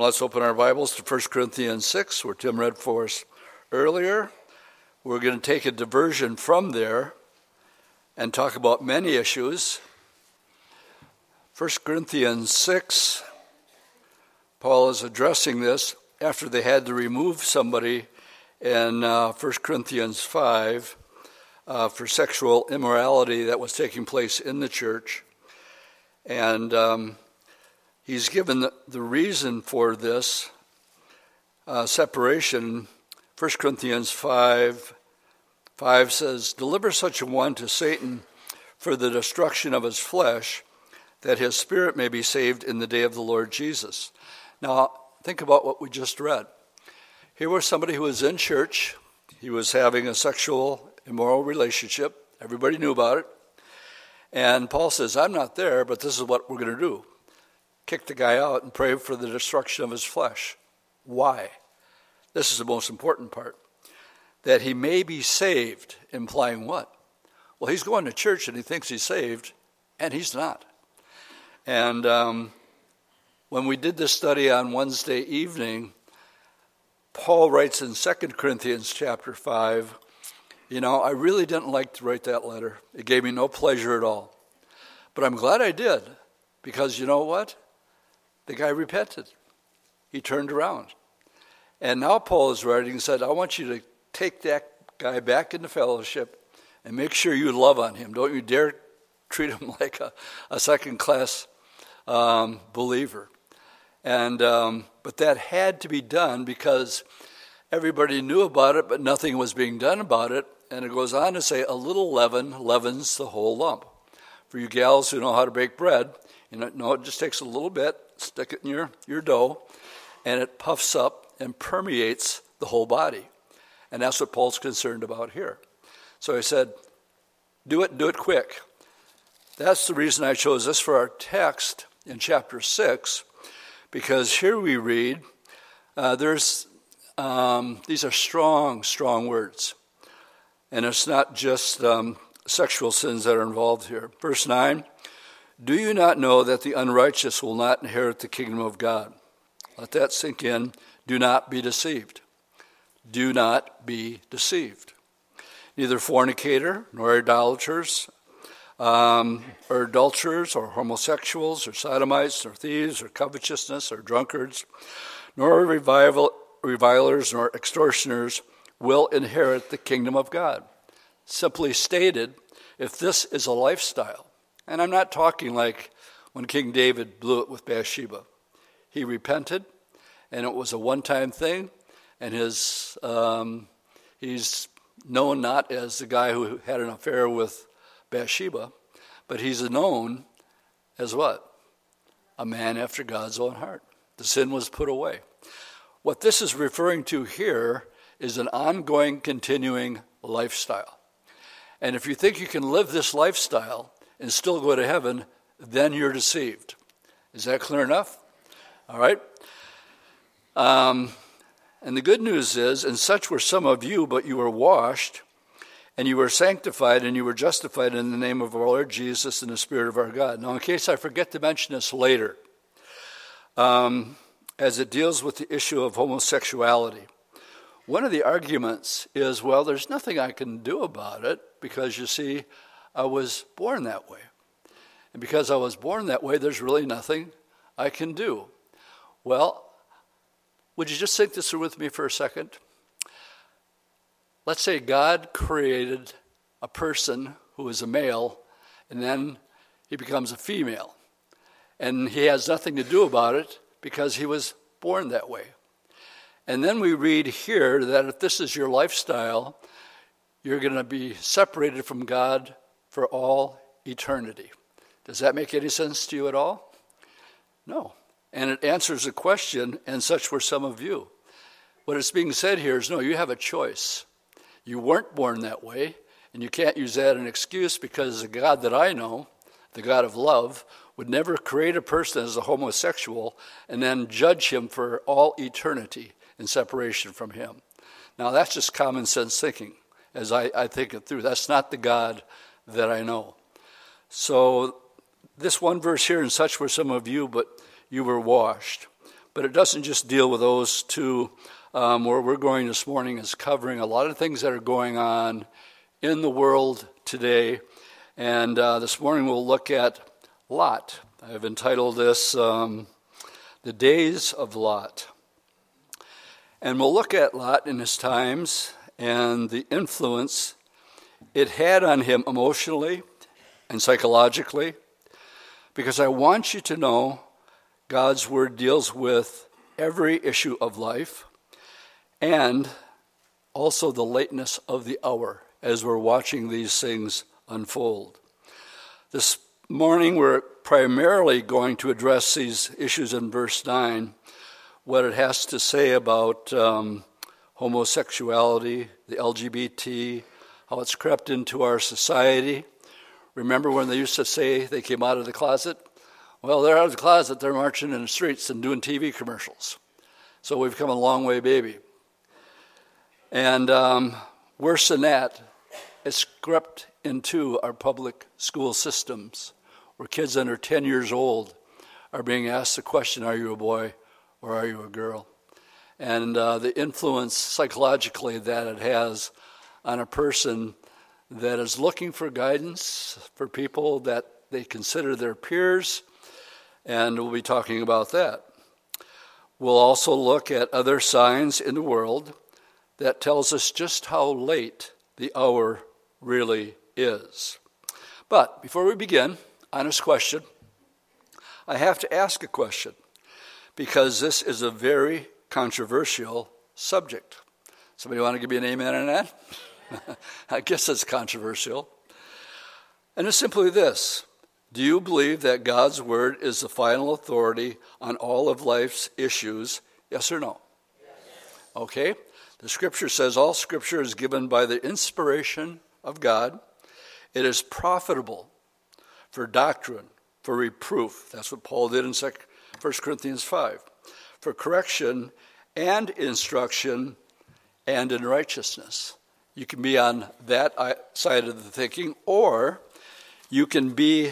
Let's open our Bibles to 1 Corinthians 6, where Tim read for us earlier. We're going to take a diversion from there and talk about many issues. 1 Corinthians 6, Paul is addressing this after they had to remove somebody in uh, 1 Corinthians 5 uh, for sexual immorality that was taking place in the church. And um, he's given the, the, reason for this uh, separation. 1 Corinthians 5 5 says, Deliver such a one to Satan for the destruction of his flesh, that his spirit may be saved in the day of the Lord Jesus. Now, think about what we just read. Here was somebody who was in church, he was having a sexual, immoral relationship. Everybody knew about it. And Paul says, I'm not there, but this is what we're going to do kick the guy out and pray for the destruction of his flesh. Why? This is the most important part. That he may be saved, implying what? Well, he's going to church and he thinks he's saved, and he's not. And um, when we did this study on Wednesday evening, Paul writes in 2 Corinthians chapter 5, you know, I really didn't like to write that letter. It gave me no pleasure at all. But I'm glad I did, because you know what? The guy repented. He turned around. And now Paul is writing and said, I want you to take that guy back into fellowship and make sure you love on him. Don't you dare treat him like a, a second class um, believer. And, um, but that had to be done because everybody knew about it, but nothing was being done about it. And it goes on to say, a little leaven leavens the whole lump. For you gals who know how to bake bread, you know, it just takes a little bit, stick it in your, your dough, and it puffs up and permeates the whole body. And that's what Paul's concerned about here. So he said, do it, do it quick. That's the reason I chose this for our text in chapter 6, because here we read, uh, there's, um, these are strong, strong words. And it's not just um, sexual sins that are involved here. Verse 9 do you not know that the unrighteous will not inherit the kingdom of God? Let that sink in. Do not be deceived. Do not be deceived. Neither fornicator, nor idolaters, um, or adulterers, or homosexuals, or sodomites, or thieves, or covetousness, or drunkards, nor revival, revilers, nor extortioners will inherit the kingdom of God. Simply stated, if this is a lifestyle, and I'm not talking like when King David blew it with Bathsheba. He repented, and it was a one time thing, and his, um, he's known not as the guy who had an affair with Bathsheba, but he's known as what? A man after God's own heart. The sin was put away. What this is referring to here is an ongoing, continuing lifestyle. And if you think you can live this lifestyle and still go to heaven, then you're deceived. Is that clear enough? All right. Um, and the good news is, and such were some of you, but you were washed, and you were sanctified, and you were justified in the name of our Lord Jesus and the Spirit of our God. Now, in case I forget to mention this later, um, as it deals with the issue of homosexuality, one of the arguments is, well, there's nothing I can do about it because you see, I was born that way. And because I was born that way, there's really nothing I can do. Well, would you just think this through with me for a second? Let's say God created a person who is a male, and then he becomes a female. And he has nothing to do about it because he was born that way. And then we read here that if this is your lifestyle, you're going to be separated from God for all eternity. Does that make any sense to you at all? No. And it answers a question, and such were some of you. What is being said here is no, you have a choice. You weren't born that way, and you can't use that as an excuse because the God that I know, the God of love, would never create a person as a homosexual and then judge him for all eternity in separation from him. Now, that's just common sense thinking as I, I think it through. That's not the God that I know. So, this one verse here, and such were some of you, but you were washed. But it doesn't just deal with those two. Um, where we're going this morning is covering a lot of things that are going on in the world today. And uh, this morning we'll look at Lot. I've entitled this um, The Days of Lot. And we'll look at Lot in his times and the influence it had on him emotionally and psychologically, because I want you to know God's Word deals with every issue of life and also the lateness of the hour as we're watching these things unfold. This morning, we're primarily going to address these issues in verse 9, what it has to say about um, homosexuality, the LGBT, how it's crept into our society. Remember when they used to say they came out of the closet? Well, they're out of the closet, they're marching in the streets and doing TV commercials. So we've come a long way, baby. And um, worse than that, it's crept into our public school systems where kids under 10 years old are being asked the question Are you a boy or are you a girl? And uh, the influence psychologically that it has on a person that is looking for guidance for people that they consider their peers, and we'll be talking about that. We'll also look at other signs in the world that tells us just how late the hour really is. But before we begin, honest question. I have to ask a question because this is a very controversial subject. Somebody want to give me an amen on that? I guess it's controversial. And it's simply this Do you believe that God's Word is the final authority on all of life's issues? Yes or no? Yes. Okay. The Scripture says all Scripture is given by the inspiration of God. It is profitable for doctrine, for reproof. That's what Paul did in 1 Corinthians 5. For correction and instruction and in righteousness. You can be on that side of the thinking, or you can be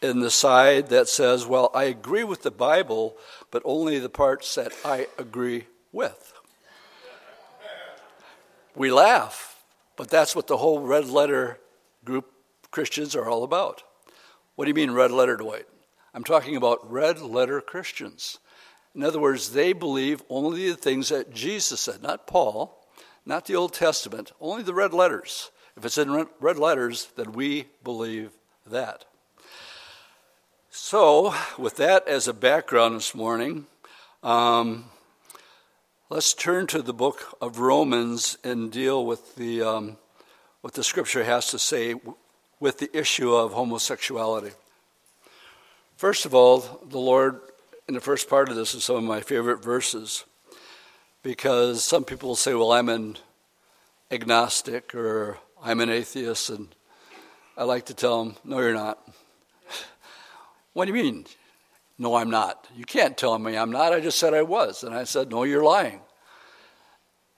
in the side that says, well, I agree with the Bible, but only the parts that I agree with. We laugh, but that's what the whole red letter group Christians are all about. What do you mean, red letter, Dwight? I'm talking about red letter Christians. In other words, they believe only the things that Jesus said, not Paul, not the Old Testament, only the red letters. If it's in red letters, then we believe that. So, with that as a background this morning, um, let's turn to the book of Romans and deal with the um, what the Scripture has to say with the issue of homosexuality. First of all, the Lord, in the first part of this, is some of my favorite verses because some people say, well, I'm an agnostic or I'm an atheist, and I like to tell them, no, you're not. what do you mean? No, I'm not. You can't tell me I'm not. I just said I was. And I said, no, you're lying.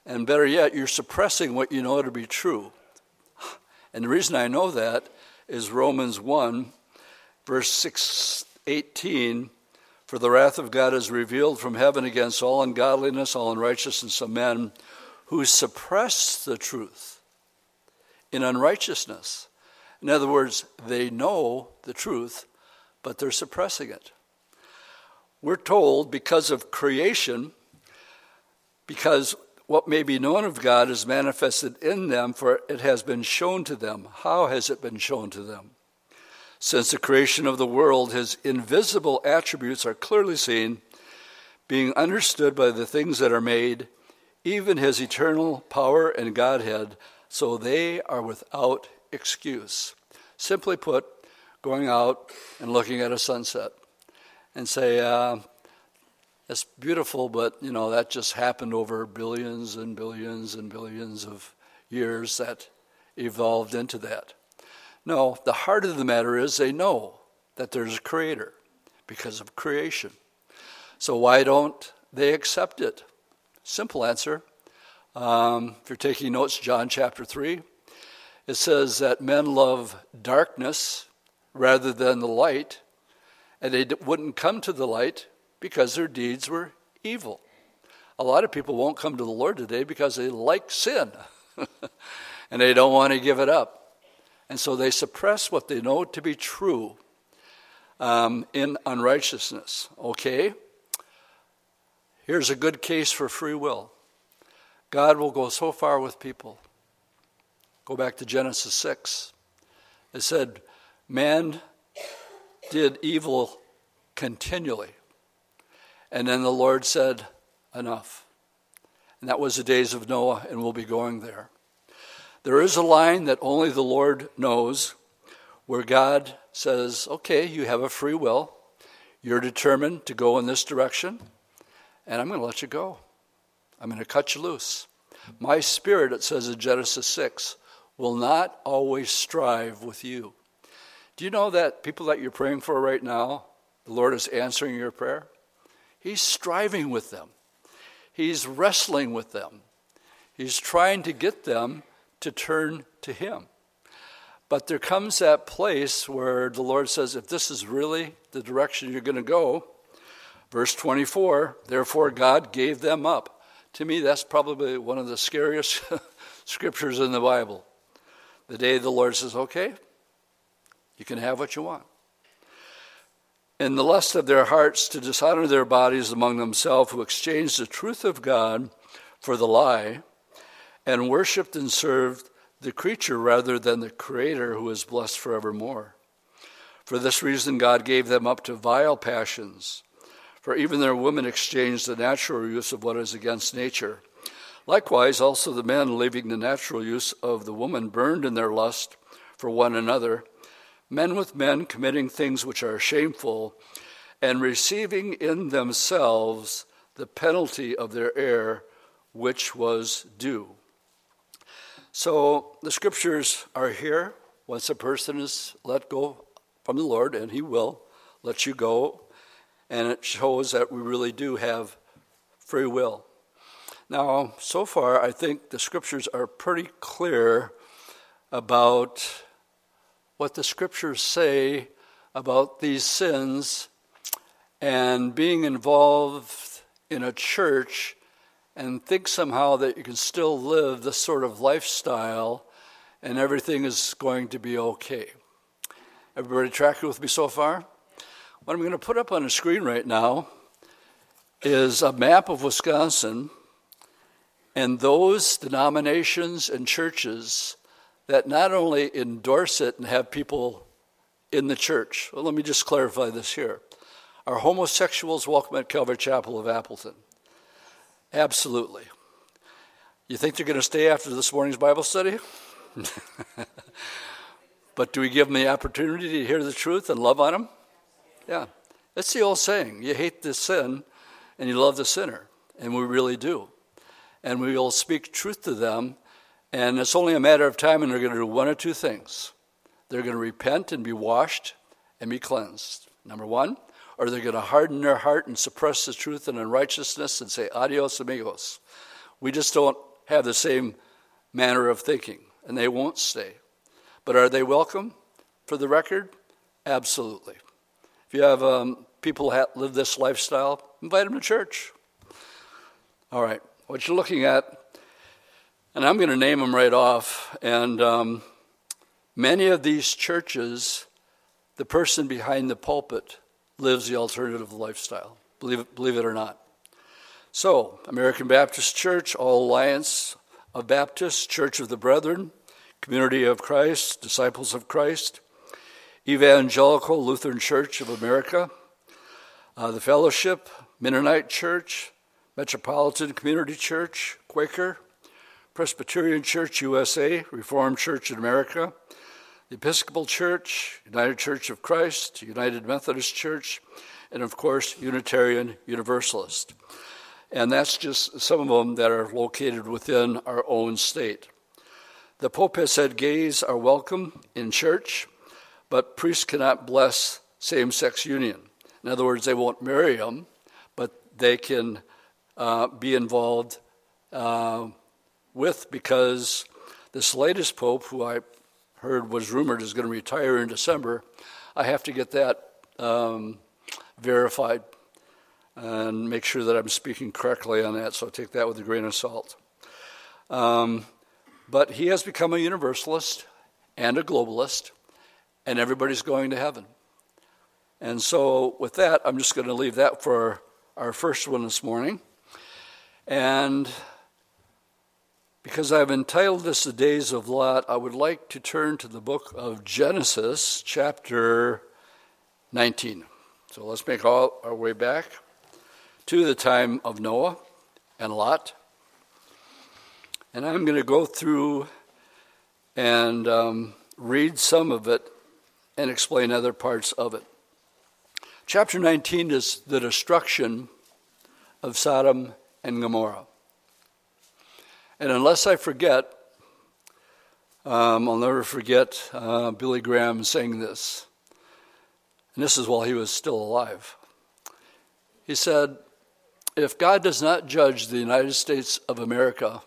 And better yet, you're suppressing what you know to be true. And the reason I know that is Romans 1, verse 6, 18 for the wrath of God is revealed from heaven against all ungodliness, all unrighteousness of men who suppress the truth in unrighteousness. In other words, they know the truth, but they're suppressing it. We're told because of creation, because what may be known of God is manifested in them, for it has been shown to them. How has it been shown to them? Since the creation of the world, his invisible attributes are clearly seen, being understood by the things that are made, even his eternal power and Godhead, so they are without excuse. Simply put, going out and looking at a sunset and say, uh, it's beautiful, but you know that just happened over billions and billions and billions of years that evolved into that. No, the heart of the matter is they know that there's a creator because of creation. So why don't they accept it? Simple answer. Um, if you're taking notes, John chapter 3, it says that men love darkness rather than the light, and they wouldn't come to the light because their deeds were evil. A lot of people won't come to the Lord today because they like sin and they don't want to give it up. And so they suppress what they know to be true um, in unrighteousness. Okay? Here's a good case for free will God will go so far with people. Go back to Genesis 6. It said, Man did evil continually. And then the Lord said, Enough. And that was the days of Noah, and we'll be going there. There is a line that only the Lord knows where God says, Okay, you have a free will. You're determined to go in this direction, and I'm going to let you go. I'm going to cut you loose. My spirit, it says in Genesis 6, will not always strive with you. Do you know that people that you're praying for right now, the Lord is answering your prayer? He's striving with them, He's wrestling with them, He's trying to get them to turn to Him. But there comes that place where the Lord says, if this is really the direction you're going to go, verse 24, therefore God gave them up. To me, that's probably one of the scariest scriptures in the Bible. The day the Lord says, okay, you can have what you want. In the lust of their hearts to dishonor their bodies among themselves, who exchanged the truth of God for the lie, and worshiped and served the creature rather than the Creator who is blessed forevermore. For this reason, God gave them up to vile passions. For even their women exchanged the natural use of what is against nature. Likewise, also the men, leaving the natural use of the woman, burned in their lust for one another, men with men committing things which are shameful, and receiving in themselves the penalty of their error, which was due. So the scriptures are here. Once a person is let go from the Lord, and He will let you go, and it shows that we really do have free will. Now, so far, I think the scriptures are pretty clear about what the scriptures say about these sins and being involved in a church and think somehow that you can still live this sort of lifestyle and everything is going to be okay. Everybody tracking with me so far? What I'm going to put up on the screen right now is a map of Wisconsin and those denominations and churches that not only endorse it and have people in the church. Well, let me just clarify this here. Are homosexuals welcome at Calvary Chapel of Appleton? Absolutely. You think they're going to stay after this morning's Bible study? but do we give them the opportunity to hear the truth and love on them? Yeah. That's the old saying you hate the sin and you love the sinner. And we really do. And we will speak truth to them. And it's only a matter of time, and they're going to do one or two things. They're going to repent and be washed and be cleansed. Number one, or they're going to harden their heart and suppress the truth and unrighteousness and say, adios, amigos. We just don't have the same manner of thinking, and they won't stay. But are they welcome for the record? Absolutely. If you have um, people that live this lifestyle, invite them to church. All right, what you're looking at, and I'm going to name them right off, and um, many of these churches, the person behind the pulpit lives the alternative lifestyle, believe it, believe it or not. So, American Baptist Church, All Alliance of Baptists, Church of the Brethren, Community of Christ, Disciples of Christ, Evangelical Lutheran Church of America, uh, the Fellowship, Mennonite Church, Metropolitan Community Church, Quaker, Presbyterian Church USA, Reformed Church in America, the Episcopal Church, United Church of Christ, United Methodist Church, and of course, Unitarian Universalist. And that's just some of them that are located within our own state. The Pope has said gays are welcome in church, but priests cannot bless same sex union. In other words, they won't marry them, but they can uh, be involved uh, with because this latest Pope, who I heard was rumored is going to retire in December. I have to get that um, verified. and make sure that I'm speaking correctly on that, so take that with a grain of salt. Um, but he has become a universalist and a globalist, and everybody's going to heaven. And so, with that, I'm just going to leave that for our first one this morning. And because I've entitled this The Days of Lot, I would like to turn to the book of Genesis, chapter 19. So let's make all our way back to the time of Noah and Lot. And I'm going to go through and um, read some of it and explain other parts of it. Chapter 19 is the destruction of Sodom and Gomorrah. And unless I forget, um, I'll never forget uh, Billy Graham saying this. And this is while he was still alive. He said, if God does not judge the United States of America,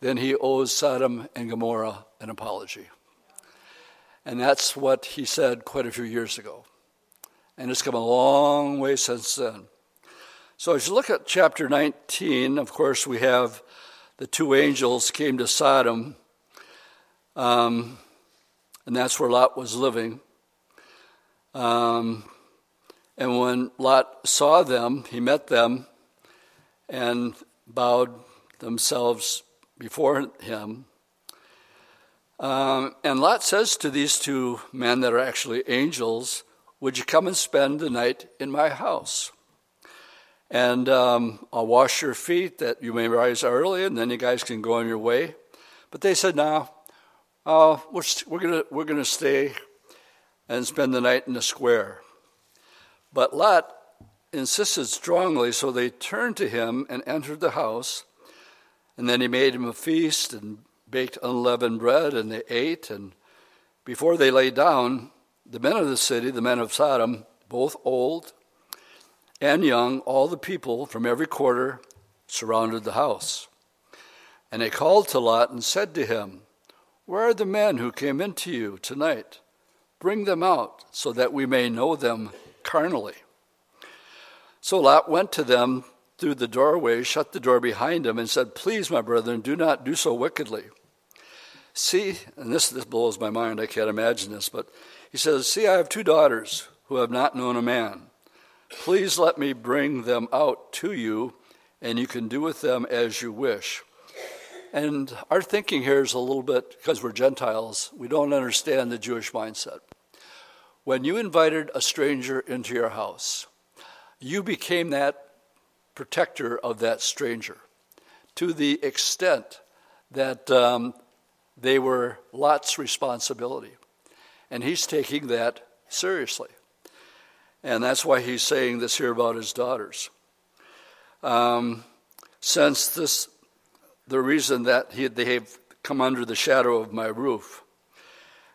then he owes Sodom and Gomorrah an apology. And that's what he said quite a few years ago. And it's come a long way since then. So as you look at chapter 19, of course, we have the two angels came to Sodom, um, and that's where Lot was living. Um, and when Lot saw them, he met them, and bowed themselves before him. Um, and Lot says to these two men that are actually angels, Would you come and spend the night in my house? And um, I'll wash your feet that you may rise early, and then you guys can go on your way. But they said, No, uh, we're, we're going we're gonna stay and spend the night in the square. But Lot insisted strongly, so they turned to him and entered the house. And then he made him a feast and baked unleavened bread, and they ate. And before they lay down, the men of the city, the men of Sodom, both old and young, all the people from every quarter surrounded the house. And they called to Lot and said to him, Where are the men who came into you tonight? Bring them out, so that we may know them carnally. So Lot went to them through the doorway, shut the door behind him, and said, Please, my brethren, do not do so wickedly. See, and this, this blows my mind, I can't imagine this, but he says, See, I have two daughters who have not known a man. Please let me bring them out to you, and you can do with them as you wish. And our thinking here is a little bit, because we're Gentiles, we don't understand the Jewish mindset. When you invited a stranger into your house, you became that protector of that stranger to the extent that um, they were Lot's responsibility. And he's taking that seriously. And that's why he's saying this here about his daughters. Um, since this, the reason that he, they have come under the shadow of my roof.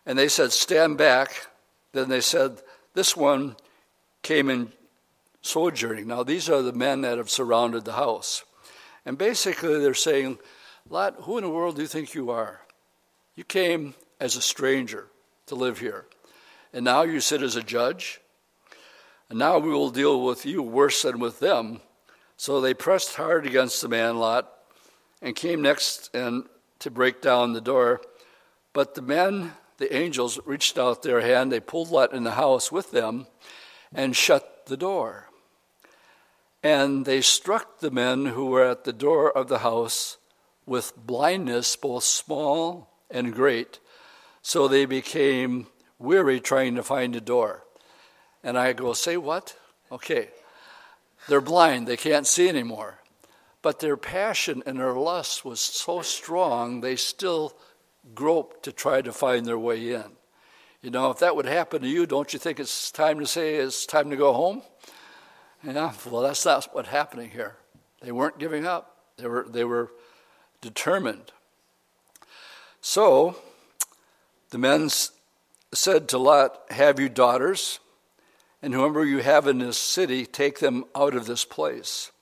And they said, Stand back. Then they said, This one came in sojourning. Now, these are the men that have surrounded the house. And basically, they're saying, Lot, who in the world do you think you are? You came as a stranger to live here. And now you sit as a judge. And now we will deal with you worse than with them. So they pressed hard against the man, Lot, and came next and to break down the door. But the men, the angels, reached out their hand. They pulled Lot in the house with them and shut the door. And they struck the men who were at the door of the house with blindness, both small and great, so they became weary trying to find a door. And I go, Say what? Okay. They're blind, they can't see anymore. But their passion and their lust was so strong, they still groped to try to find their way in. You know, if that would happen to you, don't you think it's time to say it's time to go home? Yeah, well, that's not what's happening here. They weren't giving up, they were, they were determined. So the men said to Lot, Have you daughters? And whoever you have in this city, take them out of this place.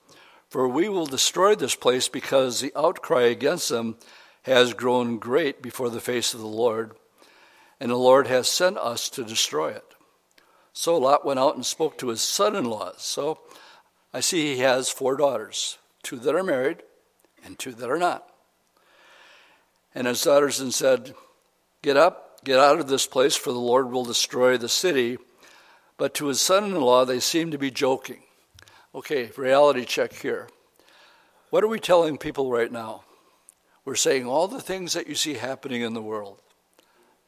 For we will destroy this place because the outcry against them has grown great before the face of the Lord, and the Lord has sent us to destroy it. So Lot went out and spoke to his son in laws. So I see he has four daughters two that are married and two that are not. And his daughters then said, Get up, get out of this place, for the Lord will destroy the city. But to his son in law, they seem to be joking. Okay, reality check here. What are we telling people right now? We're saying all the things that you see happening in the world,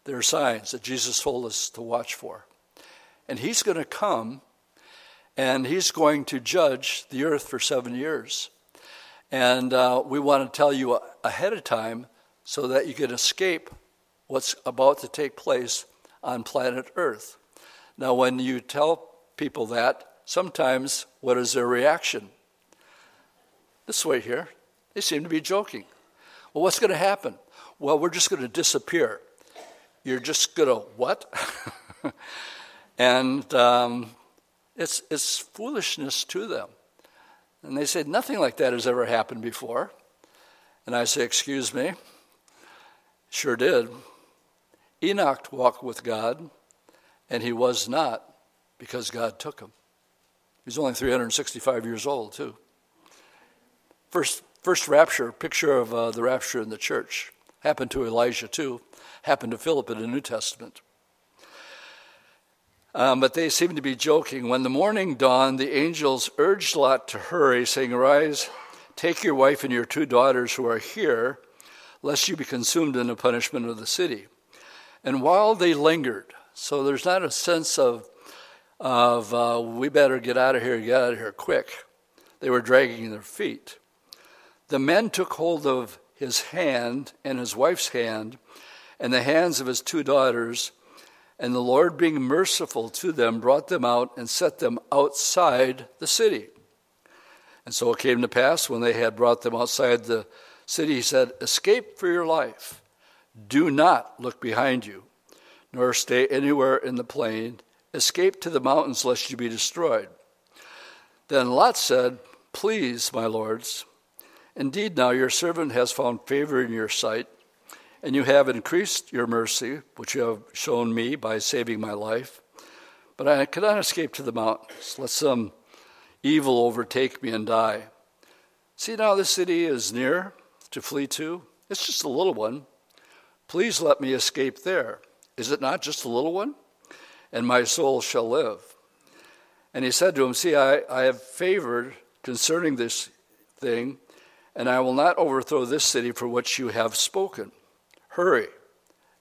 they're signs that Jesus told us to watch for. And he's going to come and he's going to judge the earth for seven years. And uh, we want to tell you ahead of time so that you can escape what's about to take place on planet Earth. Now, when you tell people that, sometimes what is their reaction? This way here, they seem to be joking. Well, what's going to happen? Well, we're just going to disappear. You're just going to what? and um, it's, it's foolishness to them. And they said, Nothing like that has ever happened before. And I say, Excuse me. Sure did. Enoch walked with God, and he was not because God took him. He's only 365 years old, too. First, first rapture, picture of uh, the rapture in the church. Happened to Elijah, too. Happened to Philip in the New Testament. Um, but they seem to be joking. When the morning dawned, the angels urged Lot to hurry, saying, Arise, take your wife and your two daughters who are here, lest you be consumed in the punishment of the city. And while they lingered, so there's not a sense of, of uh, we better get out of here, get out of here quick. They were dragging their feet. The men took hold of his hand and his wife's hand and the hands of his two daughters and the Lord, being merciful to them, brought them out and set them outside the city. And so it came to pass when they had brought them outside the city, he said, Escape for your life. Do not look behind you, nor stay anywhere in the plain. Escape to the mountains, lest you be destroyed. Then Lot said, Please, my lords, indeed now your servant has found favor in your sight and you have increased your mercy, which you have shown me by saving my life. But I cannot escape to the mountains, lest some evil overtake me and die. See now, this city is near to flee to. It's just a little one. Please let me escape there. Is it not just a little one? And my soul shall live. And he said to him, See, I, I have favored concerning this thing, and I will not overthrow this city for which you have spoken. Hurry,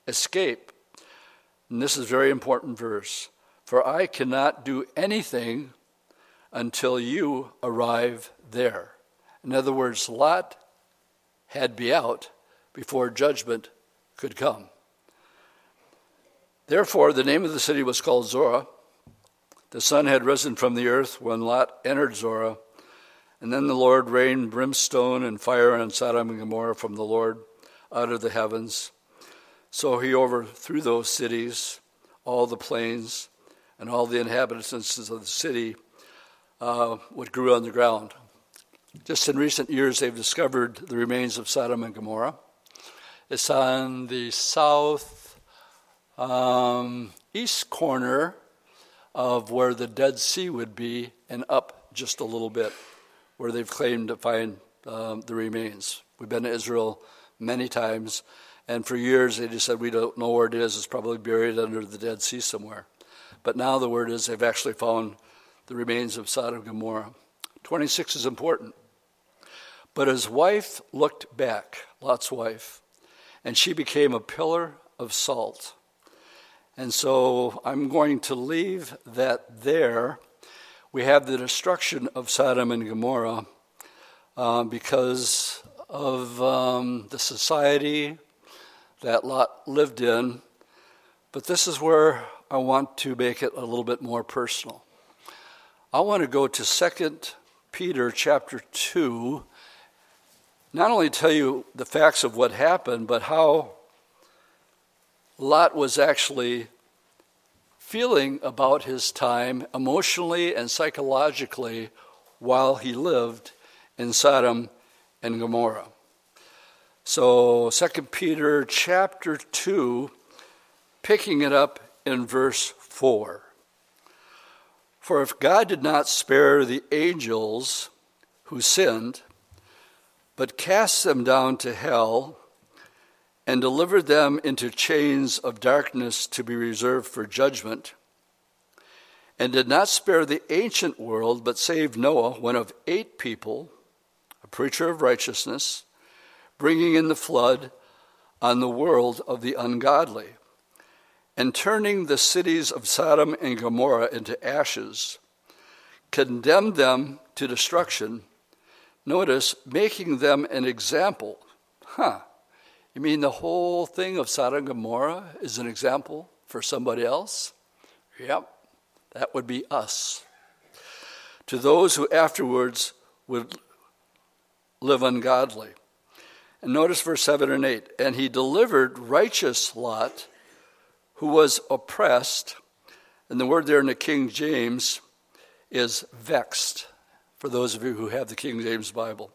escape. And this is very important verse. For I cannot do anything until you arrive there. In other words, Lot had to be out before judgment could come. Therefore, the name of the city was called Zoar. The sun had risen from the earth when Lot entered Zoar. And then the Lord rained brimstone and fire on Sodom and Gomorrah from the Lord out of the heavens. So he overthrew those cities, all the plains, and all the inhabitants of the city uh, what grew on the ground. Just in recent years, they've discovered the remains of Sodom and Gomorrah. It's on the south um, east corner of where the Dead Sea would be, and up just a little bit, where they've claimed to find um, the remains. We've been to Israel many times, and for years they just said, We don't know where it is. It's probably buried under the Dead Sea somewhere. But now the word is they've actually found the remains of Sodom and Gomorrah. 26 is important. But his wife looked back, Lot's wife, and she became a pillar of salt. And so I'm going to leave that there. We have the destruction of Sodom and Gomorrah uh, because of um, the society that Lot lived in. But this is where I want to make it a little bit more personal. I want to go to 2 Peter chapter 2, not only tell you the facts of what happened, but how Lot was actually feeling about his time emotionally and psychologically while he lived in Sodom and Gomorrah. So 2 Peter chapter 2, picking it up in verse 4. For if God did not spare the angels who sinned, but cast them down to hell and delivered them into chains of darkness to be reserved for judgment, and did not spare the ancient world, but saved Noah, one of eight people, a preacher of righteousness, bringing in the flood on the world of the ungodly and turning the cities of Sodom and Gomorrah into ashes, condemned them to destruction. Notice, making them an example. Huh. You mean the whole thing of Sodom and Gomorrah is an example for somebody else? Yep, that would be us. To those who afterwards would live ungodly. And notice verse 7 and 8. And he delivered righteous Lot who was oppressed, and the word there in the King James is vexed, for those of you who have the King James Bible,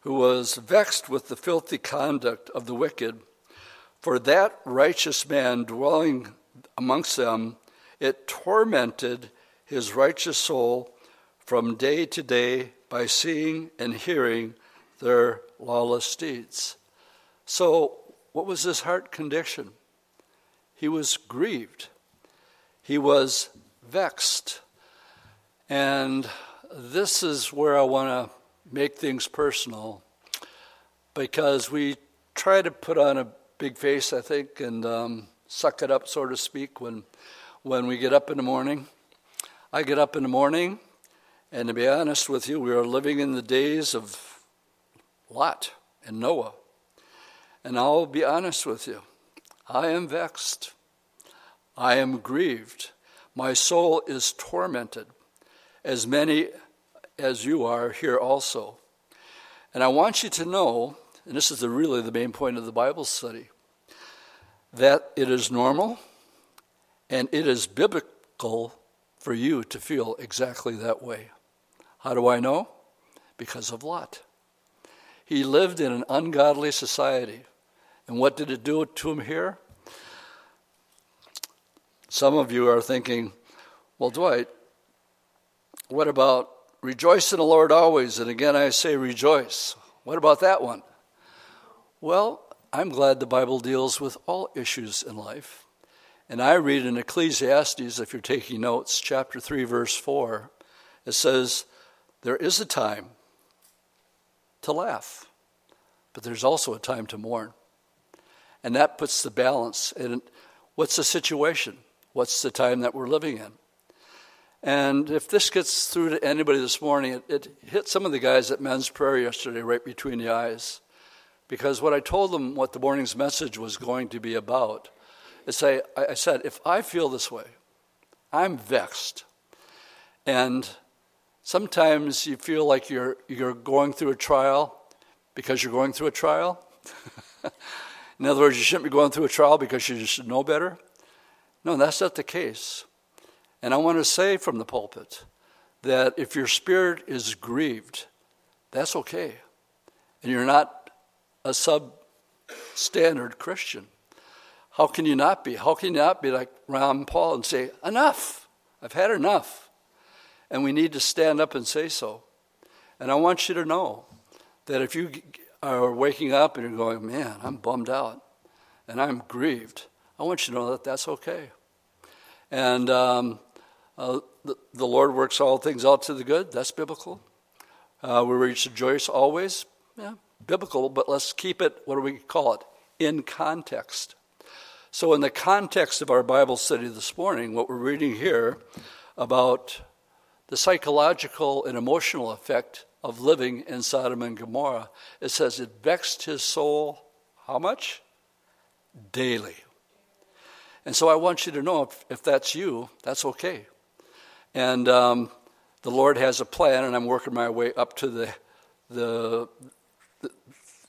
who was vexed with the filthy conduct of the wicked. For that righteous man dwelling amongst them, it tormented his righteous soul from day to day by seeing and hearing their lawless deeds. So, what was his heart condition? he was grieved, he was vexed. And this is where I want to make things personal because we try to put on a big face, I think, and um, suck it up, so to speak, when, when we get up in the morning. I get up in the morning, and to be honest with you, we are living in the days of Lot and Noah. And I'll be honest with you. I am vexed. I am grieved. My soul is tormented, as many as you are here also. And I want you to know, and this is the, really the main point of the Bible study, that it is normal and it is biblical for you to feel exactly that way. How do I know? Because of Lot. He lived in an ungodly society. And what did it do to him here? Some of you are thinking, well, Dwight, what about rejoice in the Lord always? And again, I say rejoice. What about that one? Well, I'm glad the Bible deals with all issues in life. And I read in Ecclesiastes, if you're taking notes, chapter 3, verse 4, it says, There is a time to laugh, but there's also a time to mourn. And that puts the balance. in what's the situation? What's the time that we're living in? And if this gets through to anybody this morning, it, it hit some of the guys at men's prayer yesterday right between the eyes. Because what I told them what the morning's message was going to be about is I, I said, if I feel this way, I'm vexed. And sometimes you feel like you're, you're going through a trial because you're going through a trial. In other words, you shouldn't be going through a trial because you should know better. No, that's not the case. And I want to say from the pulpit that if your spirit is grieved, that's okay. And you're not a substandard Christian. How can you not be? How can you not be like Ron Paul and say, Enough! I've had enough. And we need to stand up and say so. And I want you to know that if you are waking up and you're going, Man, I'm bummed out and I'm grieved, I want you to know that that's okay. And um, uh, the, the, Lord works all things out to the good. That's biblical. Uh, we rejoice always. Yeah, biblical, but let's keep it, what do we call it? In context. So, in the context of our Bible study this morning, what we're reading here about the psychological and emotional effect of living in Sodom and Gomorrah, it says it vexed his soul how much? Daily. And so I want you to know if, if that's you, that's okay. And um, the Lord has a plan, and I'm working my way up to the, the,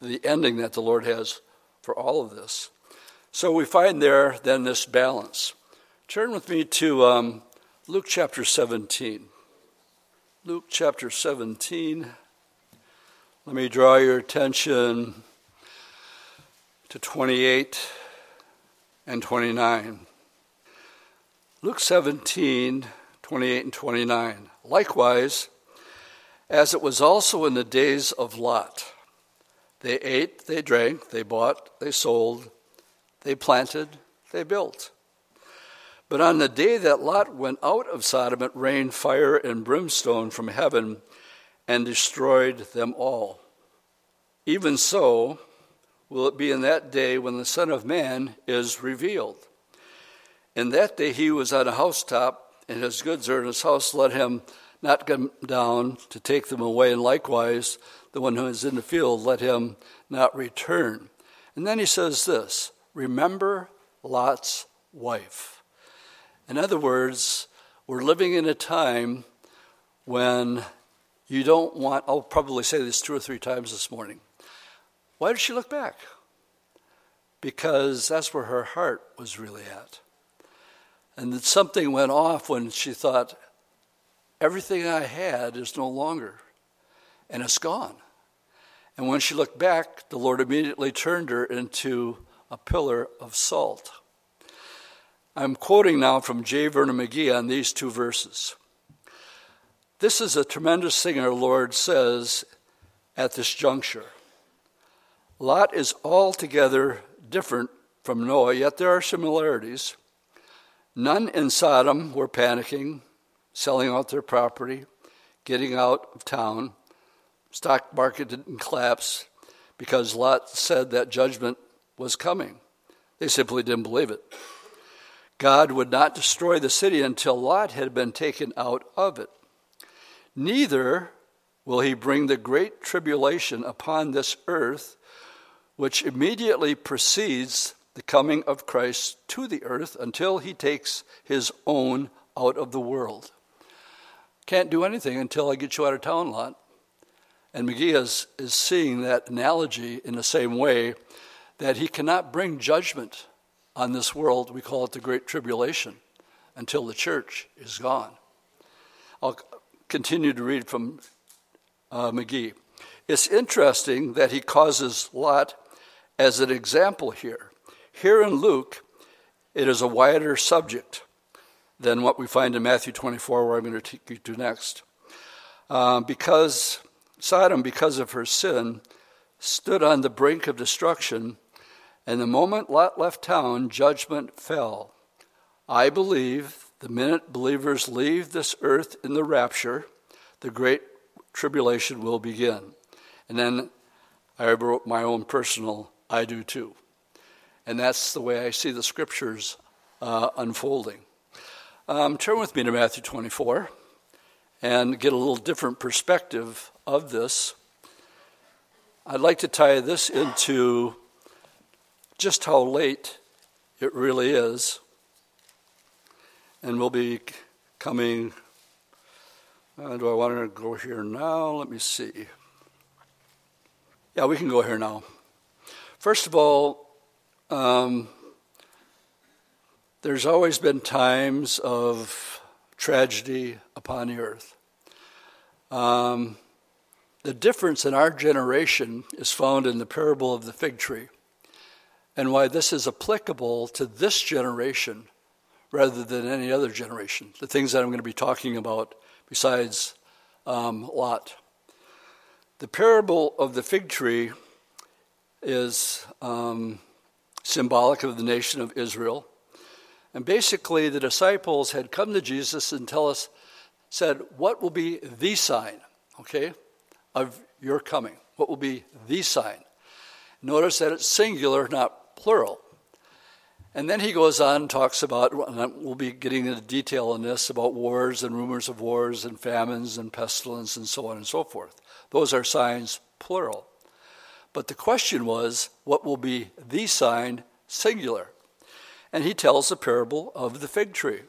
the, ending that the Lord has for all of this. So we find there then this balance. Turn with me to um, Luke chapter 17. Luke chapter 17. Let me draw your attention to 28 and 29. Luke 17, 28 and 29. Likewise, as it was also in the days of Lot. They ate, they drank, they bought, they sold, they planted, they built. But on the day that Lot went out of Sodom, it rained fire and brimstone from heaven and destroyed them all. Even so, will it be in that day when the Son of Man is revealed. In that day he was on a housetop, and his goods are in his house. Let him not come down to take them away, and likewise the one who is in the field, let him not return. And then he says this Remember Lot's wife. In other words, we're living in a time when you don't want, I'll probably say this two or three times this morning. Why did she look back? Because that's where her heart was really at. And that something went off when she thought, everything I had is no longer, and it's gone. And when she looked back, the Lord immediately turned her into a pillar of salt. I'm quoting now from J. Vernon McGee on these two verses. This is a tremendous thing our Lord says at this juncture. Lot is altogether different from Noah, yet there are similarities. None in Sodom were panicking, selling out their property, getting out of town. Stock market didn't collapse because Lot said that judgment was coming. They simply didn't believe it. God would not destroy the city until Lot had been taken out of it. Neither will he bring the great tribulation upon this earth, which immediately precedes the coming of Christ to the earth until he takes his own out of the world. Can't do anything until I get you out of town, Lot. And McGee is, is seeing that analogy in the same way that he cannot bring judgment on this world, we call it the Great Tribulation, until the church is gone. I'll continue to read from uh, McGee. It's interesting that he causes Lot as an example here. Here in Luke, it is a wider subject than what we find in Matthew 24, where I'm going to take you to next. Uh, because Sodom, because of her sin, stood on the brink of destruction, and the moment Lot left town, judgment fell. I believe the minute believers leave this earth in the rapture, the great tribulation will begin. And then I wrote my own personal, I do too. And that's the way I see the scriptures uh, unfolding. Um, turn with me to Matthew 24 and get a little different perspective of this. I'd like to tie this into just how late it really is. And we'll be coming. Uh, do I want to go here now? Let me see. Yeah, we can go here now. First of all, um, there's always been times of tragedy upon the earth. Um, the difference in our generation is found in the parable of the fig tree, and why this is applicable to this generation rather than any other generation. The things that I'm going to be talking about besides um, Lot. The parable of the fig tree is um, symbolic of the nation of Israel. And basically, the disciples had come to Jesus and tell us, said, What will be the sign, okay, of your coming? What will be the sign? Notice that it's singular, not plural. And then he goes on and talks about, and we'll be getting into detail on this, about wars and rumors of wars and famines and pestilence and so on and so forth. Those are signs, plural. But the question was, what will be the sign, singular? and he tells the parable of the fig tree.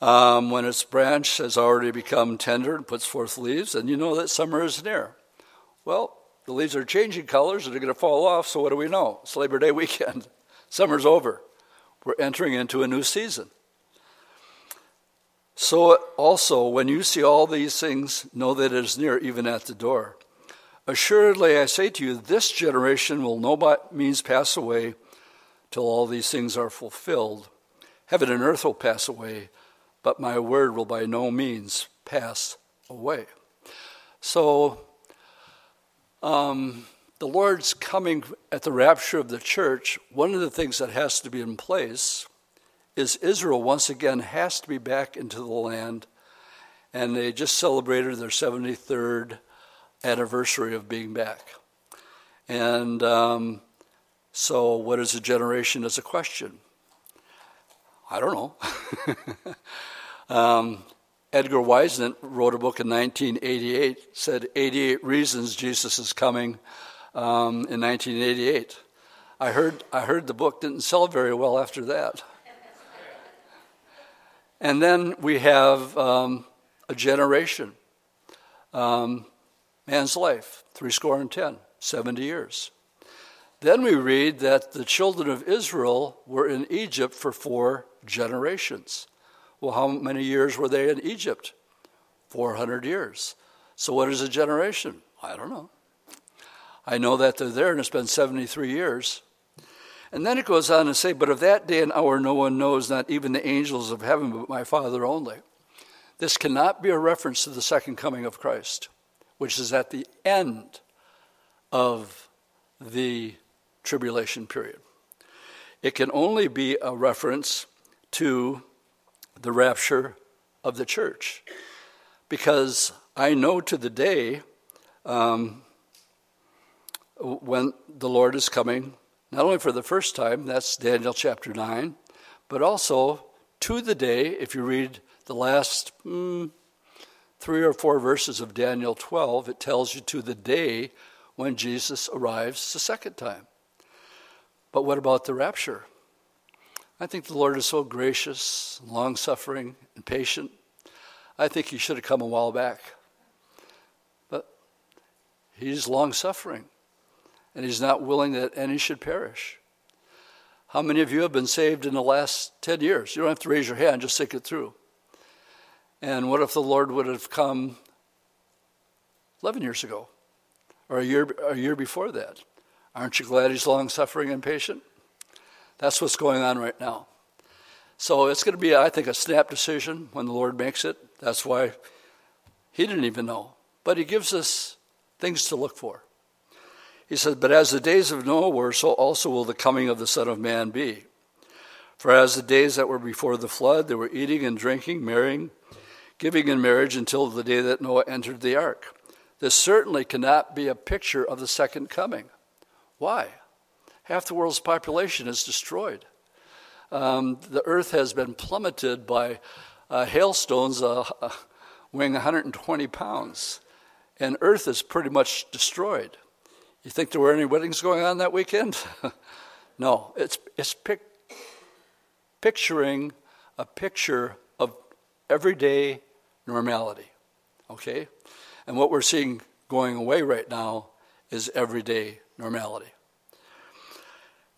Um, when its branch has already become tender and puts forth leaves, and you know that summer is near. Well, the leaves are changing colors and they're going to fall off, so what do we know? It's Labor Day weekend. Summer's over. We're entering into a new season. So, also, when you see all these things, know that it is near, even at the door. Assuredly, I say to you, this generation will no means pass away till all these things are fulfilled. Heaven and earth will pass away, but my word will by no means pass away. So, um, the Lord's coming at the rapture of the church, one of the things that has to be in place is Israel once again has to be back into the land. And they just celebrated their 73rd anniversary of being back. And um, so, what is a generation is a question. I don't know. um, Edgar Whisenant wrote a book in 1988, said 88 reasons Jesus is coming um, in 1988. I heard, I heard the book didn't sell very well after that. and then we have um, a generation. Um, man's life, three score and ten, 70 years. Then we read that the children of Israel were in Egypt for four generations. Well, how many years were they in Egypt? 400 years. So, what is a generation? I don't know. I know that they're there and it's been 73 years. And then it goes on to say, But of that day and hour no one knows, not even the angels of heaven, but my Father only. This cannot be a reference to the second coming of Christ, which is at the end of the tribulation period. It can only be a reference to the rapture of the church. Because I know to the day um, when the Lord is coming, not only for the first time, that's Daniel chapter 9, but also to the day, if you read the last mm, three or four verses of Daniel 12, it tells you to the day when Jesus arrives the second time. But what about the rapture? I think the Lord is so gracious, long suffering, and patient. I think he should have come a while back. But he's long suffering, and he's not willing that any should perish. How many of you have been saved in the last 10 years? You don't have to raise your hand, just think it through. And what if the Lord would have come 11 years ago or a year, a year before that? Aren't you glad he's long suffering and patient? That's what's going on right now. So it's going to be, I think, a snap decision when the Lord makes it. That's why he didn't even know. But he gives us things to look for. He says, But as the days of Noah were, so also will the coming of the Son of Man be. For as the days that were before the flood, they were eating and drinking, marrying, giving in marriage until the day that Noah entered the ark. This certainly cannot be a picture of the second coming. Why? half the world's population is destroyed. Um, the earth has been plummeted by uh, hailstones uh, weighing 120 pounds, and earth is pretty much destroyed. You think there were any weddings going on that weekend? no, it's, it's pic- picturing a picture of everyday normality, okay? And what we're seeing going away right now is everyday normality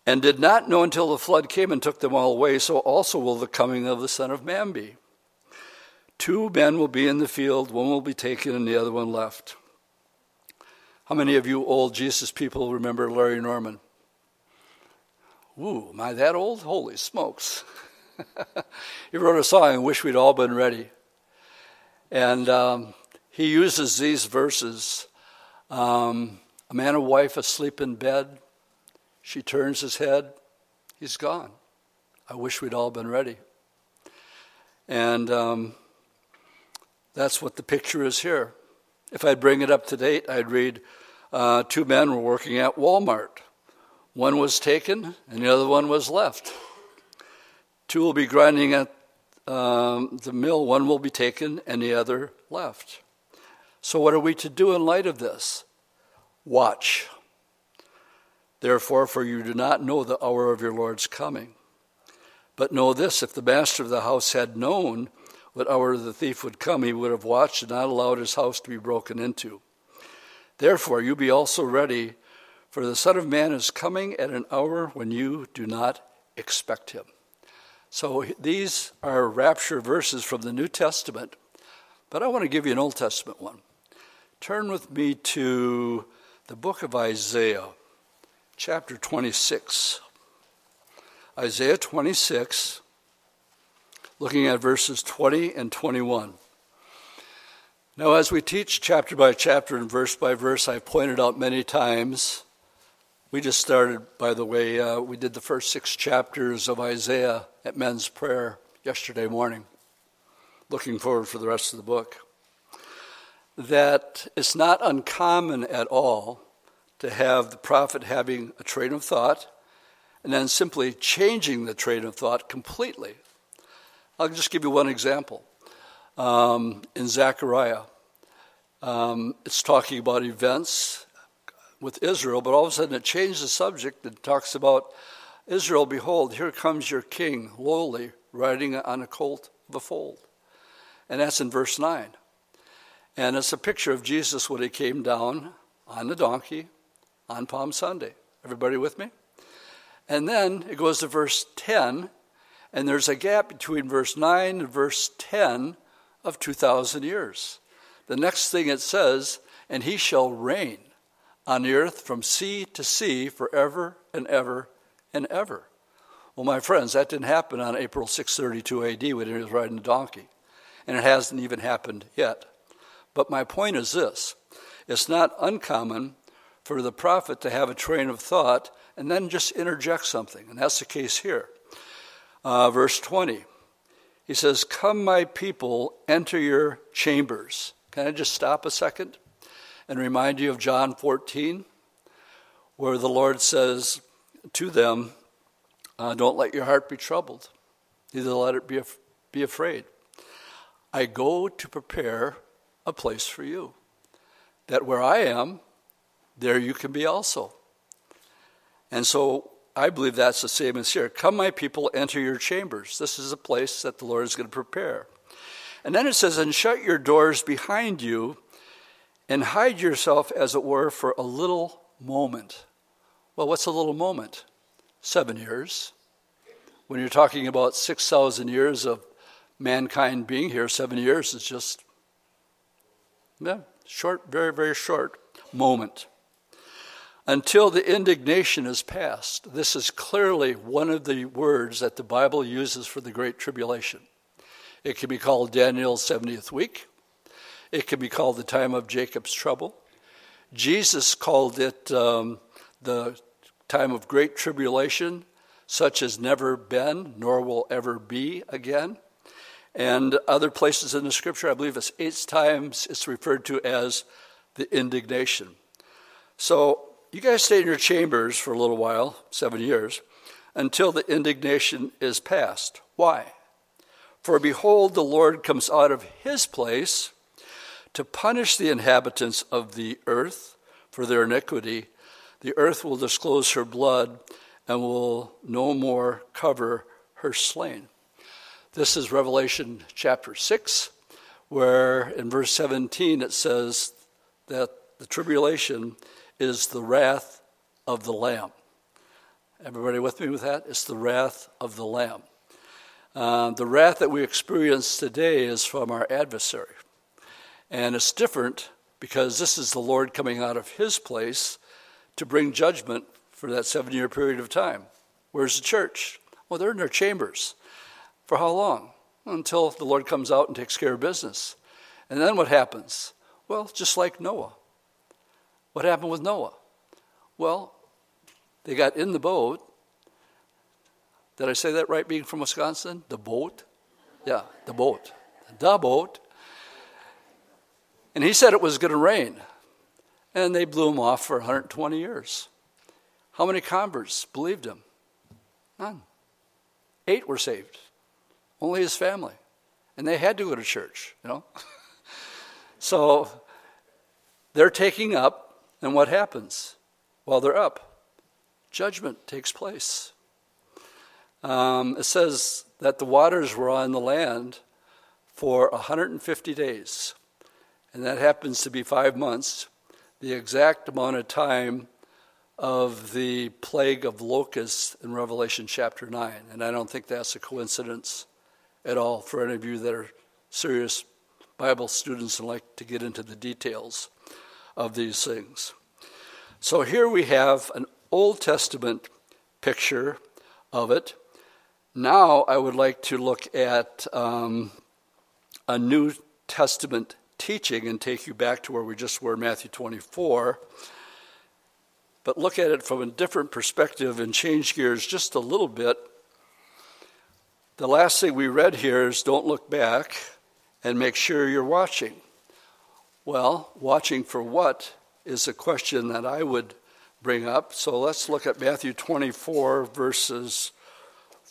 and did not know until the flood came and took them all away, so also will the coming of the Son of Man be. Two men will be in the field, one will be taken and the other one left. How many of you old Jesus people remember Larry Norman? Ooh, am I that old? Holy smokes. he wrote a song, I Wish We'd All Been Ready. And um, he uses these verses um, A man and wife asleep in bed, she turns his head, he's gone. I wish we'd all been ready. And um, that's what the picture is here. If I'd bring it up to date, I'd read uh, two men were working at Walmart. One was taken, and the other one was left. Two will be grinding at um, the mill, one will be taken, and the other left. So, what are we to do in light of this? Watch. Therefore, for you do not know the hour of your Lord's coming. But know this if the master of the house had known what hour the thief would come, he would have watched and not allowed his house to be broken into. Therefore, you be also ready, for the Son of Man is coming at an hour when you do not expect him. So these are rapture verses from the New Testament, but I want to give you an Old Testament one. Turn with me to the book of Isaiah chapter 26. Isaiah 26. looking at verses 20 and 21. Now, as we teach chapter by chapter and verse by verse, I've pointed out many times. We just started, by the way, uh, we did the first six chapters of Isaiah at men's prayer yesterday morning. Looking forward for the rest of the book. That it's not uncommon at all to have the prophet having a train of thought and then simply changing the train of thought completely. I'll just give you one example. Um, in Zechariah, um, it's talking about events with Israel, but all of a sudden it changes the subject and talks about Israel, behold, here comes your king, lowly, riding on a colt of a foal. And that's in verse 9. And it's a picture of Jesus when he came down on the donkey on Palm Sunday. Everybody with me? And then it goes to verse 10, and there's a gap between verse 9 and verse 10 of 2,000 years. The next thing it says, and he shall reign on the earth from sea to sea forever and ever and ever. Well, my friends, that didn't happen on April 632 AD when he was riding a donkey. And it hasn't even happened yet. But my point is this it's not uncommon for the prophet to have a train of thought and then just interject something. And that's the case here. Uh, verse 20, he says, Come, my people, enter your chambers. Can I just stop a second and remind you of John 14, where the Lord says to them, uh, Don't let your heart be troubled, neither let it be, af- be afraid. I go to prepare a place for you, that where I am, there you can be also. And so I believe that's the same as here. Come, my people, enter your chambers. This is a place that the Lord is going to prepare. And then it says, and shut your doors behind you and hide yourself, as it were, for a little moment. Well, what's a little moment? Seven years. When you're talking about 6,000 years of mankind being here, seven years is just, yeah, short, very, very short moment until the indignation is past. This is clearly one of the words that the Bible uses for the Great Tribulation. It can be called Daniel's 70th week, it can be called the time of Jacob's trouble. Jesus called it um, the time of great tribulation, such as never been, nor will ever be again. And other places in the scripture, I believe it's eight times it's referred to as the indignation. So you guys stay in your chambers for a little while, seven years, until the indignation is past. Why? For behold, the Lord comes out of his place to punish the inhabitants of the earth for their iniquity. The earth will disclose her blood and will no more cover her slain. This is Revelation chapter 6, where in verse 17 it says that the tribulation is the wrath of the Lamb. Everybody with me with that? It's the wrath of the Lamb. Uh, the wrath that we experience today is from our adversary. And it's different because this is the Lord coming out of his place to bring judgment for that seven year period of time. Where's the church? Well, they're in their chambers. For how long? Until the Lord comes out and takes care of business. And then what happens? Well, just like Noah. What happened with Noah? Well, they got in the boat. Did I say that right, being from Wisconsin? The boat? Yeah, the boat. The boat. And he said it was going to rain. And they blew him off for 120 years. How many converts believed him? None. Eight were saved. Only his family. And they had to go to church, you know? so they're taking up and what happens while they're up? Judgment takes place. Um, it says that the waters were on the land for 150 days, and that happens to be five months, the exact amount of time of the plague of locusts in Revelation chapter 9. And I don't think that's a coincidence at all for any of you that are serious Bible students and like to get into the details of these things. So here we have an Old Testament picture of it. Now I would like to look at um, a New Testament teaching and take you back to where we just were Matthew 24, but look at it from a different perspective and change gears just a little bit. The last thing we read here is don't look back and make sure you're watching. Well, watching for what is a question that I would bring up. So let's look at Matthew 24, verses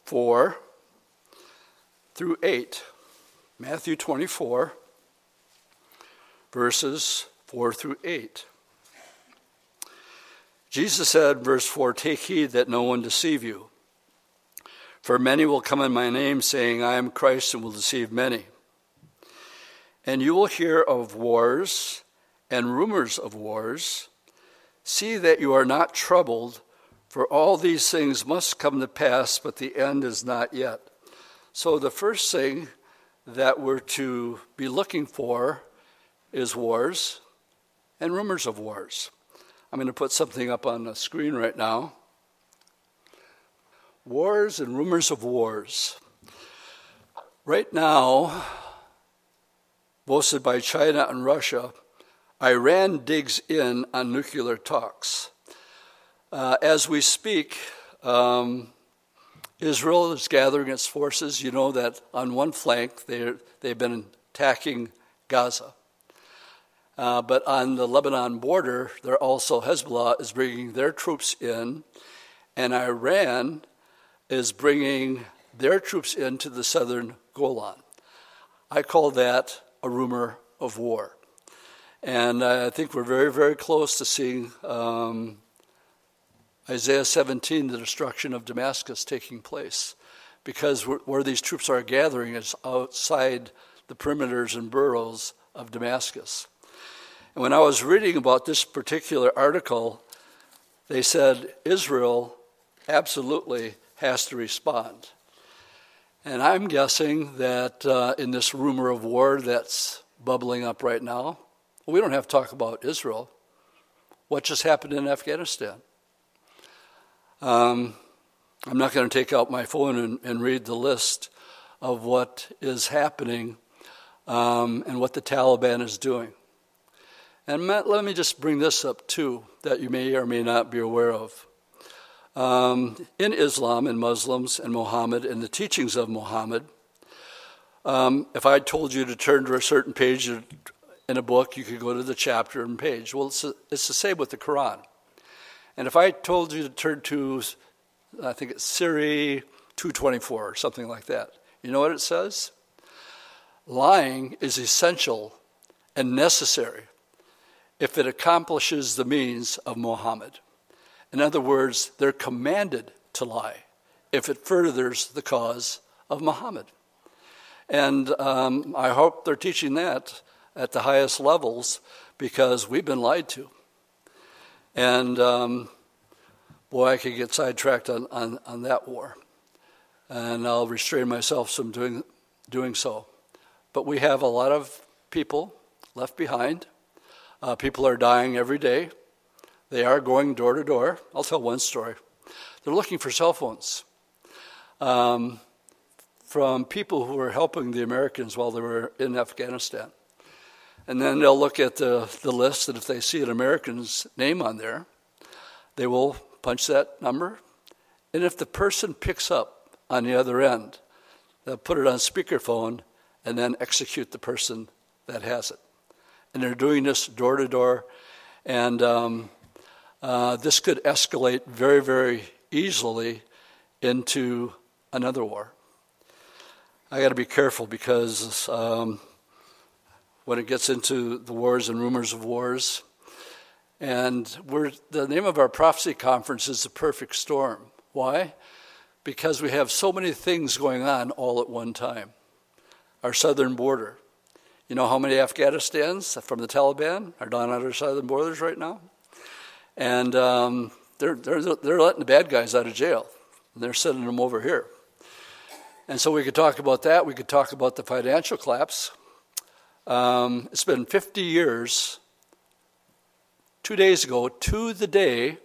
4 through 8. Matthew 24, verses 4 through 8. Jesus said, verse 4 Take heed that no one deceive you. For many will come in my name, saying, I am Christ, and will deceive many. And you will hear of wars and rumors of wars. See that you are not troubled, for all these things must come to pass, but the end is not yet. So, the first thing that we're to be looking for is wars and rumors of wars. I'm going to put something up on the screen right now. Wars and rumors of wars. Right now, boasted by China and Russia, Iran digs in on nuclear talks. Uh, as we speak, um, Israel is gathering its forces. You know that on one flank, they've been attacking Gaza. Uh, but on the Lebanon border, there also Hezbollah is bringing their troops in, and Iran is bringing their troops into the southern Golan. I call that a rumor of war. And I think we're very, very close to seeing um, Isaiah 17, the destruction of Damascus, taking place. Because where these troops are gathering is outside the perimeters and boroughs of Damascus. And when I was reading about this particular article, they said Israel absolutely has to respond. And I'm guessing that uh, in this rumor of war that's bubbling up right now, we don't have to talk about Israel. What just happened in Afghanistan? Um, I'm not going to take out my phone and, and, read the list of what is happening um, and what the Taliban is doing. And let me just bring this up too, that you may or may not be aware of. Um, in Islam and Muslims and Muhammad and the teachings of Muhammad, um, if I told you to turn to a certain page in a book, you could go to the chapter and page. Well, it's, a, it's the same with the Quran. And if I told you to turn to, I think it's Surah 224 or something like that, you know what it says? Lying is essential and necessary if it accomplishes the means of Muhammad. In other words, they're commanded to lie if it furthers the cause of Muhammad. And um, I hope they're teaching that at the highest levels because we've been lied to. And um, boy, I could get sidetracked on, on, on that war. And I'll restrain myself from doing, doing so. But we have a lot of people left behind uh, people are dying every day. They are going door to door. I'll tell one story. They're looking for cell phones um, from people who were helping the Americans while they were in Afghanistan. And then they'll look at the, the list, and if they see an American's name on there, they will punch that number. And if the person picks up on the other end, they'll put it on speakerphone and then execute the person that has it and they're doing this door to door. And um, uh, this could escalate very, very easily into another war. I got to be careful because um, when it gets into the wars and rumors of wars, and we're, the name of our prophecy conference is the perfect storm. Why? Because we have so many things going on all at one time. Our southern border, you know how many Afghanistans from the Taliban are down on our southern borders right now? And um, they're, they're, they're letting the bad guys out of jail. And they're sending them over here. And so we could talk about that. We could talk about the financial collapse. Um, it's been 50 years, two days ago, to the day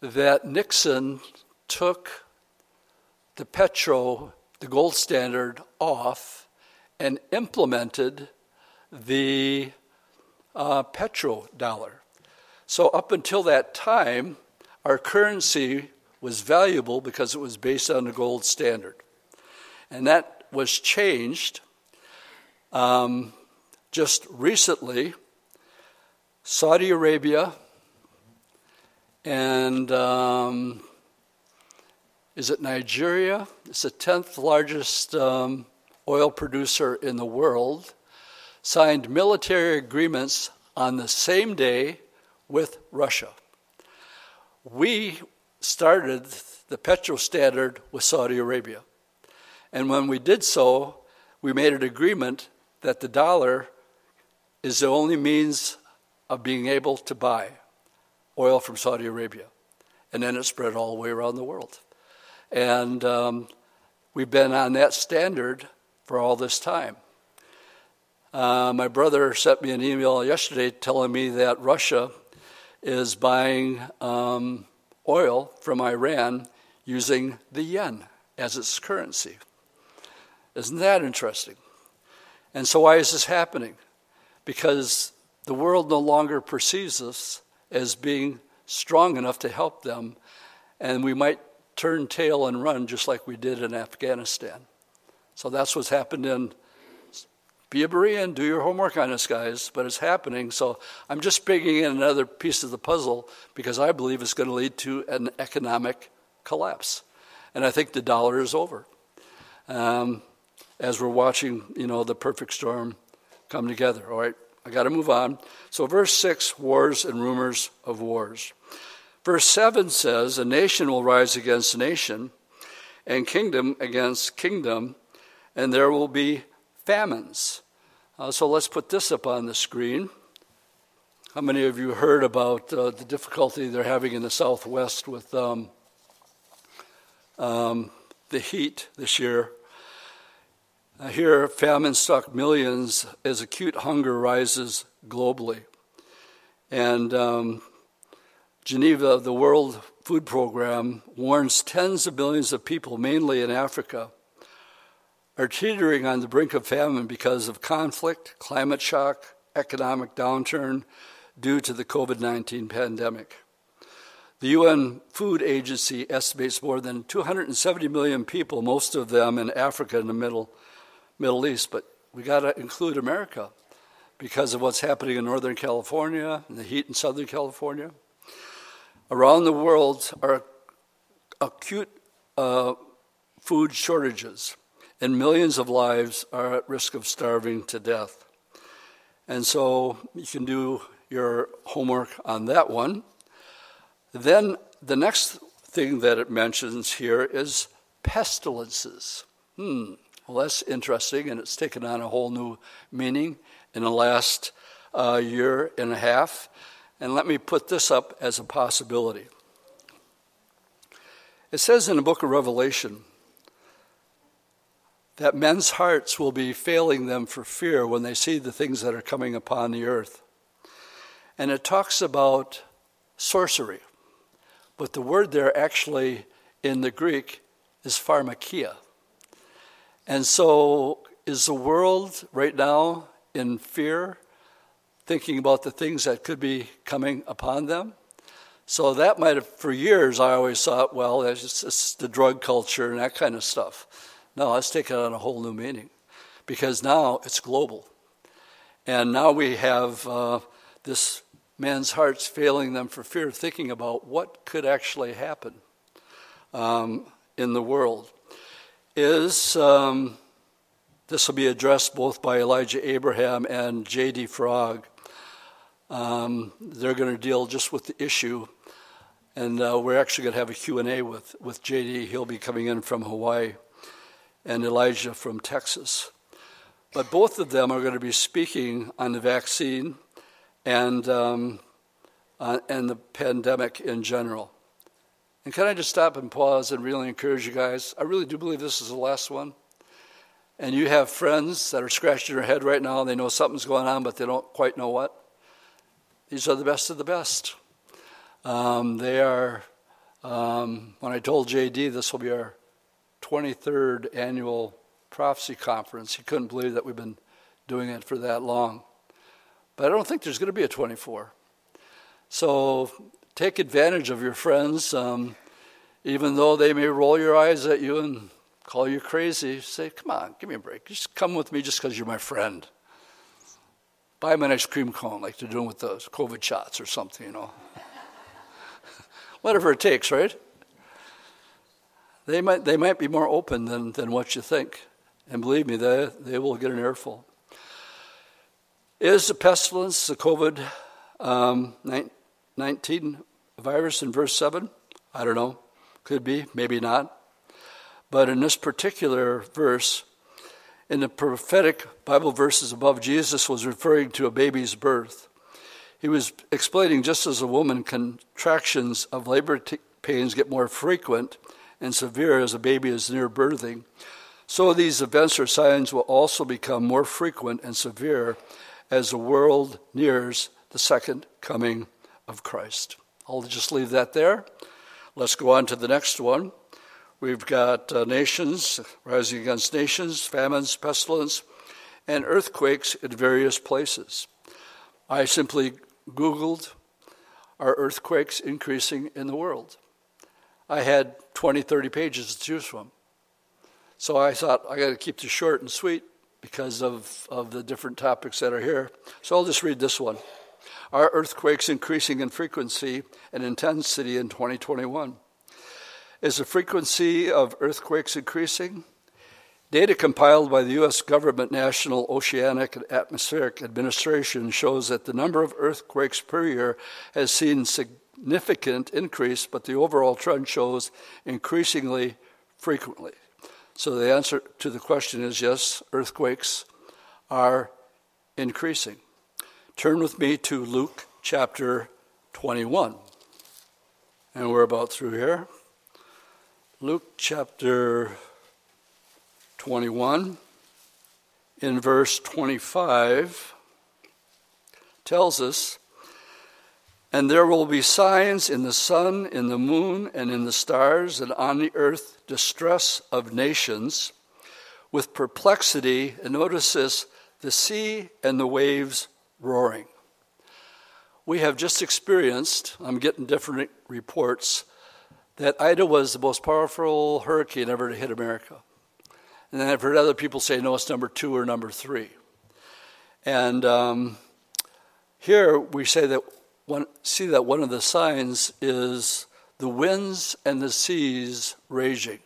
that Nixon took the petro, the gold standard, off and implemented the uh, petrodollar. So, up until that time, our currency was valuable because it was based on the gold standard. And that was changed um, just recently. Saudi Arabia and um, is it Nigeria? It's the 10th largest um, oil producer in the world. Signed military agreements on the same day with Russia. We started the petro standard with Saudi Arabia. And when we did so, we made an agreement that the dollar is the only means of being able to buy oil from Saudi Arabia. And then it spread all the way around the world. And um, we've been on that standard for all this time. Uh, my brother sent me an email yesterday telling me that Russia is buying um, oil from Iran using the yen as its currency. Isn't that interesting? And so, why is this happening? Because the world no longer perceives us as being strong enough to help them, and we might turn tail and run just like we did in Afghanistan. So that's what's happened in. Be a Berean, do your homework on this, guys, but it's happening. So I'm just bringing in another piece of the puzzle because I believe it's going to lead to an economic collapse. And I think the dollar is over. Um, as we're watching, you know, the perfect storm come together. All right, I got to move on. So, verse 6 wars and rumors of wars. Verse 7 says, A nation will rise against nation, and kingdom against kingdom, and there will be famines. Uh, so, let's put this up on the screen. How many of you heard about uh, the difficulty they're having in the Southwest with um, um, the heat this year? Uh, here, famine struck millions as acute hunger rises globally. And um, Geneva, the World Food Program, warns tens of millions of people, mainly in Africa, are teetering on the brink of famine because of conflict, climate shock, economic downturn due to the COVID 19 pandemic. The UN Food Agency estimates more than 270 million people, most of them in Africa and the Middle Middle East, but we got to include America because of what's happening in Northern California and the heat in Southern California. Around the world are acute uh, food shortages, and millions of lives are at risk of starving to death. And so you can do your homework on that one. Then the next thing that it mentions here is pestilences. Hmm. Well, that's interesting, and it's taken on a whole new meaning in the last uh, year and a half. And let me put this up as a possibility. It says in the book of Revelation that men's hearts will be failing them for fear when they see the things that are coming upon the earth. And it talks about sorcery. But the word there actually in the Greek is pharmakeia. And so, is the world right now in fear, thinking about the things that could be coming upon them? So, that might have, for years, I always thought, well, it's just the drug culture and that kind of stuff. No, let's take it on a whole new meaning because now it's global. And now we have uh, this man's hearts failing them for fear, of thinking about what could actually happen um, in the world is um, this will be addressed both by Elijah Abraham and J.D. Farag. Um, they're going to deal just with the issue, and uh, we're actually going to have a Q&A with, with J.D. He'll be coming in from Hawaii, and Elijah from Texas. But both of them are going to be speaking on the vaccine and, um, uh, and the pandemic in general. And can I just stop and pause and really encourage you guys? I really do believe this is the last one. And you have friends that are scratching their head right now and they know something's going on, but they don't quite know what. These are the best of the best. Um, they are, um, when I told JD this will be our 23rd annual prophecy conference. He couldn't believe that we've been doing it for that long. But I don't think there's going to be a 24. So take advantage of your friends. Um, even though they may roll your eyes at you and call you crazy, say, Come on, give me a break. Just come with me just because you're my friend. Buy them an ice cream cone like they're doing with those COVID shots or something, you know. Whatever it takes, right? They might, they might be more open than, than what you think. And believe me, they, they will get an earful. Is the pestilence, the COVID um, 19 virus in verse 7? I don't know. Could be, maybe not. But in this particular verse, in the prophetic Bible verses above, Jesus was referring to a baby's birth. He was explaining just as a woman, contractions of labor t- pains get more frequent and severe as a baby is near birthing, so these events or signs will also become more frequent and severe as the world nears the second coming of Christ. I'll just leave that there. Let's go on to the next one. We've got uh, nations rising against nations, famines, pestilence, and earthquakes in various places. I simply Googled, are earthquakes increasing in the world? I had 20, 30 pages to choose from. So I thought I got to keep this short and sweet because of, of the different topics that are here. So I'll just read this one. Are earthquakes increasing in frequency and intensity in 2021? Is the frequency of earthquakes increasing? Data compiled by the U.S. government National Oceanic and Atmospheric Administration shows that the number of earthquakes per year has seen significant increase, but the overall trend shows increasingly frequently. So the answer to the question is yes, earthquakes are increasing. Turn with me to Luke chapter 21. And we're about through here. Luke chapter 21, in verse 25, tells us, And there will be signs in the sun, in the moon, and in the stars, and on the earth distress of nations, with perplexity, and notice this, the sea and the waves roaring. We have just experienced, I'm getting different reports, that Ida was the most powerful hurricane ever to hit America. And then I've heard other people say, no, it's number two or number three. And um, here we say that one, see that one of the signs is the winds and the seas raging.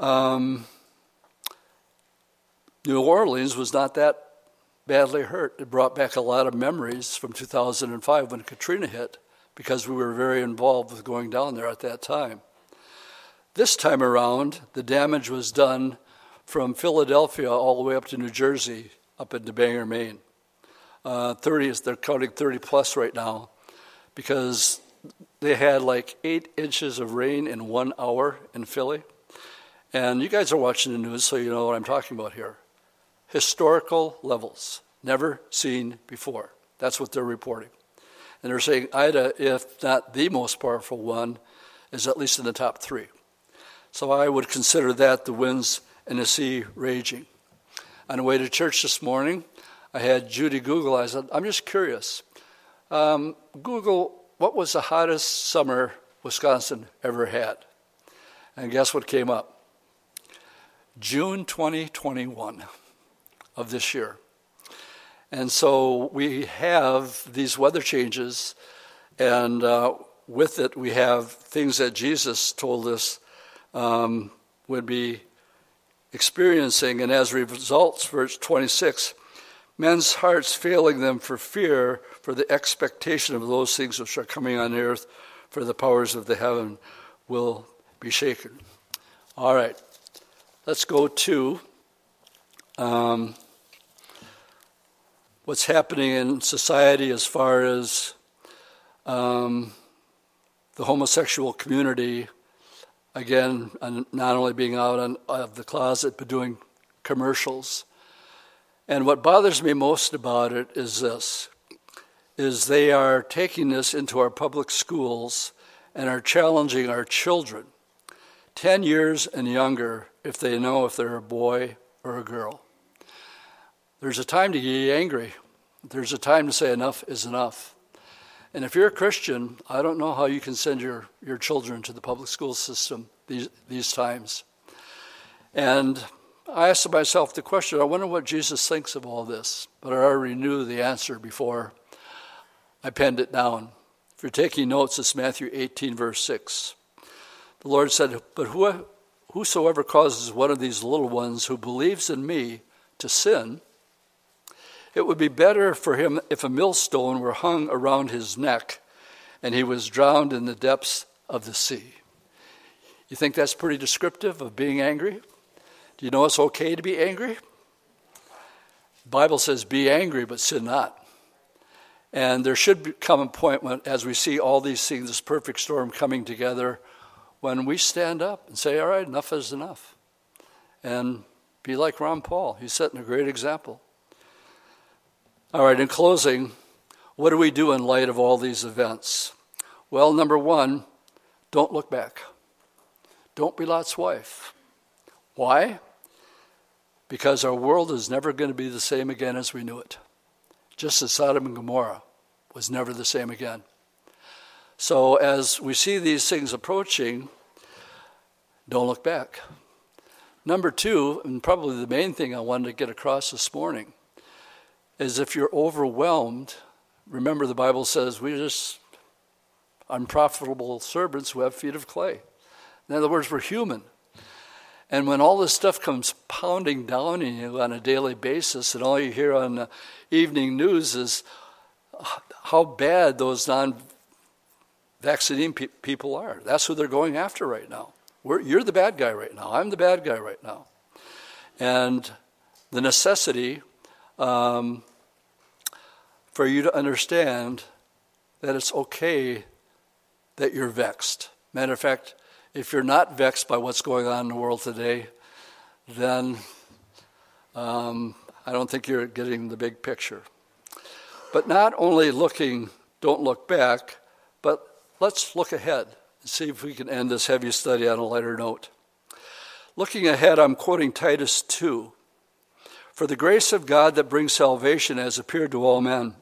Um, New Orleans was not that badly hurt. It brought back a lot of memories from 2005 when Katrina hit because we were very involved with going down there at that time. This time around, the damage was done from Philadelphia all the way up to New Jersey, up into Bangor, Maine. Uh, 30 they're counting 30 plus right now because they had like eight inches of rain in one hour in Philly. And you guys are watching the news, so you know what I'm talking about here. Historical levels, never seen before. That's what they're reporting. And they're saying Ida, if not the most powerful one, is at least in the top three. So I would consider that the winds and the sea raging. On the way to church this morning, I had Judy Google. I said, I'm just curious. Um, Google, what was the hottest summer Wisconsin ever had? And guess what came up? June 2021 of this year. And so we have these weather changes, and uh, with it, we have things that Jesus told us um, would be experiencing. And as a result, verse 26, men's hearts failing them for fear, for the expectation of those things which are coming on earth, for the powers of the heaven will be shaken. All right, let's go to um, what's happening in society as far as um, the homosexual community again, not only being out on, of the closet, but doing commercials. And what bothers me most about it is this is they are taking this into our public schools and are challenging our children 10 years and younger if they know if they're a boy or a girl. There's a time to get angry. There's a time to say enough is enough. And if you're a Christian, I don't know how you can send your, your children to the public school system these, these times. And I asked myself the question I wonder what Jesus thinks of all this. But I already knew the answer before I penned it down. If you're taking notes, it's Matthew 18, verse 6. The Lord said, But whosoever causes one of these little ones who believes in me to sin, it would be better for him if a millstone were hung around his neck and he was drowned in the depths of the sea. You think that's pretty descriptive of being angry? Do you know it's okay to be angry? The Bible says, be angry, but sin not. And there should come a point when, as we see all these things, this perfect storm coming together, when we stand up and say, all right, enough is enough. And be like Ron Paul. He's setting a great example. All right, in closing, what do we do in light of all these events? Well, number one, don't look back. Don't be Lot's wife. Why? Because our world is never going to be the same again as we knew it. Just as Sodom and Gomorrah was never the same again. So, as we see these things approaching, don't look back. Number two, and probably the main thing I wanted to get across this morning, is if you're overwhelmed, remember the Bible says we're just unprofitable servants who have feet of clay. In other words, we're human. And when all this stuff comes pounding down on you on a daily basis, and all you hear on the evening news is how bad those non vaccinated pe- people are. That's who they're going after right now. We're, you're the bad guy right now. I'm the bad guy right now. And the necessity um, for you to understand that it's okay that you're vexed. Matter of fact, if you're not vexed by what's going on in the world today, then um, I don't think you're getting the big picture. But not only looking, don't look back, but let's look ahead and see if we can end this heavy study on a lighter note. Looking ahead, I'm quoting Titus 2. For the grace of God that brings salvation has appeared to all men,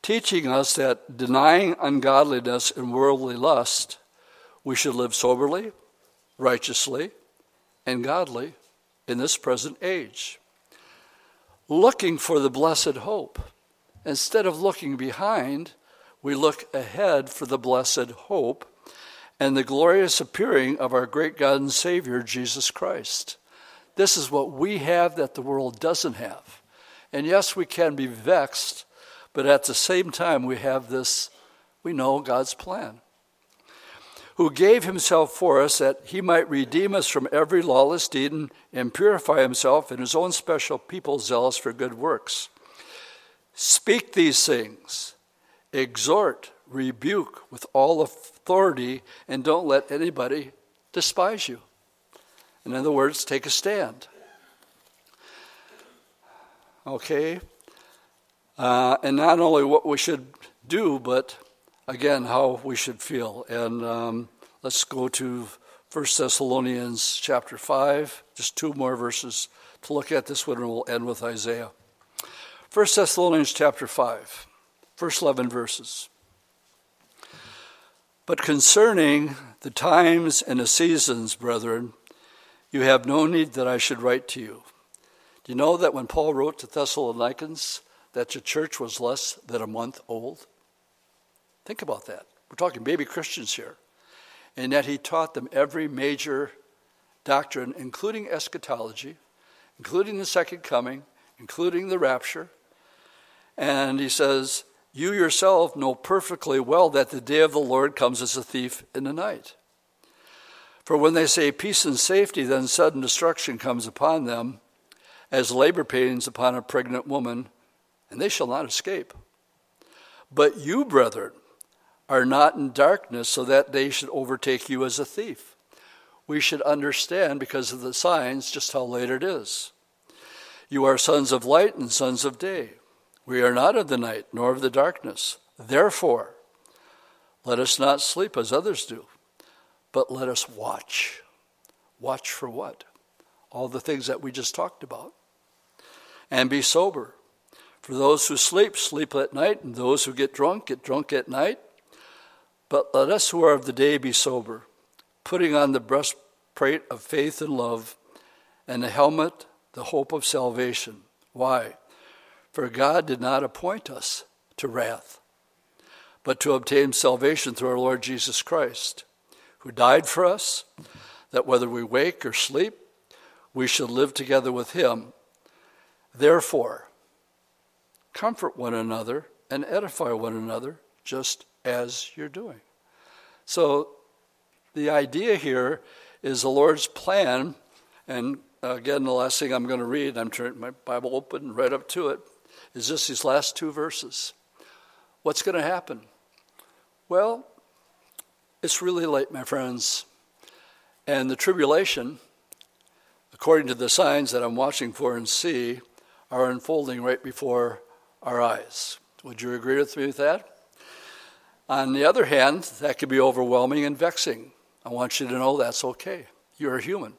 teaching us that denying ungodliness and worldly lust, we should live soberly, righteously, and godly in this present age, looking for the blessed hope. Instead of looking behind, we look ahead for the blessed hope and the glorious appearing of our great God and Savior, Jesus Christ. This is what we have that the world doesn't have. And yes, we can be vexed, but at the same time, we have this, we know God's plan who gave himself for us that he might redeem us from every lawless deed and, purify himself in his own special people zealous for good works. Speak these things, exhort, rebuke with all authority, and don't let anybody despise you. In other words, take a stand. Okay? Uh, and not only what we should do, but again how we should feel. And um, let's go to 1 Thessalonians chapter 5, just two more verses to look at this one, and we'll end with Isaiah. 1 Thessalonians chapter 5, first 11 verses. But concerning the times and the seasons, brethren, you have no need that I should write to you. Do you know that when Paul wrote to Thessalonians, that the church was less than a month old? Think about that. We're talking baby Christians here. And yet he taught them every major doctrine, including eschatology, including the second coming, including the rapture. And he says, You yourself know perfectly well that the day of the Lord comes as a thief in the night. For when they say peace and safety, then sudden destruction comes upon them, as labor pains upon a pregnant woman, and they shall not escape. But you, brethren, are not in darkness so that they should overtake you as a thief. We should understand, because of the signs, just how late it is. You are sons of light and sons of day. We are not of the night nor of the darkness. Therefore, let us not sleep as others do, but let us watch. Watch for what? All the things that we just talked about. And be sober. For those who sleep, sleep at night, and those who get drunk, get drunk at night. But let us who are of the day be sober, putting on the breastplate of faith and love, and the helmet, the hope of salvation. Why? For God did not appoint us to wrath, but to obtain salvation through our Lord Jesus Christ, who died for us, that whether we wake or sleep, we should live together with him. Therefore, comfort one another and edify one another, just as you're doing. So, the idea here is the Lord's plan, and again, the last thing I'm going to read, I'm turning my Bible open right up to it, is just these last two verses. What's going to happen? Well, it's really late, my friends. And the tribulation, according to the signs that I'm watching for and see, are unfolding right before our eyes. Would you agree with me with that? On the other hand, that could be overwhelming and vexing. I want you to know that's okay. You're a human.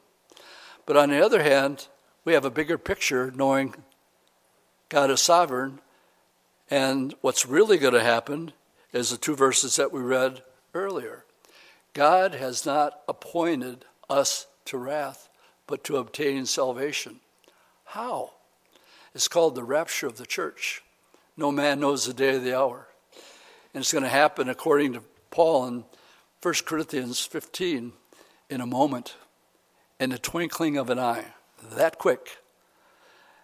But on the other hand, we have a bigger picture knowing God is sovereign. And what's really going to happen is the two verses that we read earlier. God has not appointed us to wrath, but to obtain salvation. How? It's called the rapture of the church. No man knows the day or the hour. And it's going to happen according to Paul in 1 Corinthians 15 in a moment, in the twinkling of an eye, that quick.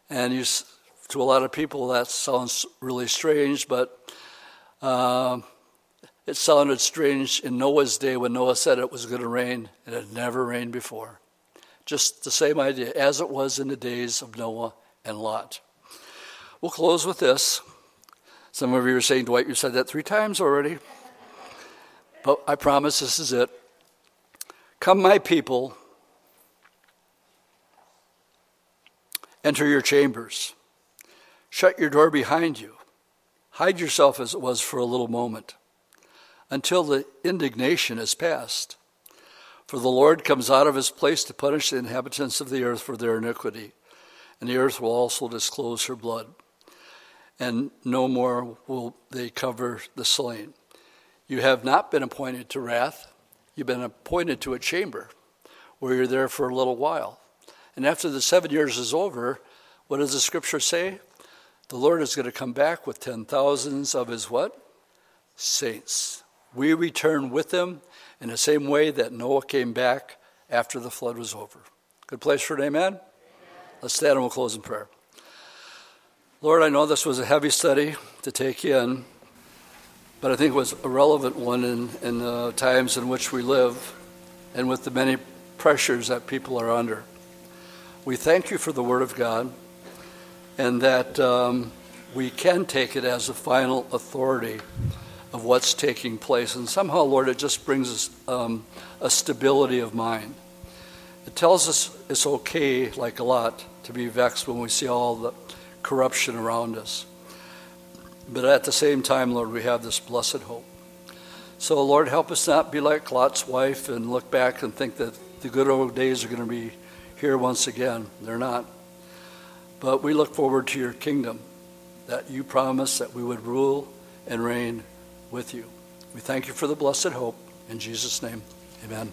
And you, to a lot of people, that sounds really strange, but uh, it sounded strange in Noah's day when Noah said it was going to rain. And it had never rained before. Just the same idea as it was in the days of Noah and Lot. We'll close with this. Some of you are saying, Dwight, you said that three times already. But I promise this is it. Come, my people, enter your chambers, shut your door behind you, hide yourself as it was for a little moment until the indignation is past. For the Lord comes out of his place to punish the inhabitants of the earth for their iniquity, and the earth will also disclose her blood. And no more will they cover the slain. You have not been appointed to wrath, you've been appointed to a chamber where you're there for a little while. And after the seven years is over, what does the scripture say? The Lord is going to come back with ten thousands of his what? Saints we return with him in the same way that Noah came back after the flood was over. Good place for an amen? amen. Let's stand and we'll close in prayer. Lord, I know this was a heavy study to take in, but I think it was a relevant one in, in the times in which we live and with the many pressures that people are under. We thank you for the Word of God and that um, we can take it as a final authority of what's taking place. And somehow, Lord, it just brings us um, a stability of mind. It tells us it's okay, like a lot, to be vexed when we see all the corruption around us. But at the same time, Lord, we have this blessed hope. So, Lord, help us not be like Lot's wife and look back and think that the good old days are going to be here once again. They're not. But we look forward to your kingdom, that you promised that we would rule and reign with you. We thank you for the blessed hope. In Jesus' name, amen.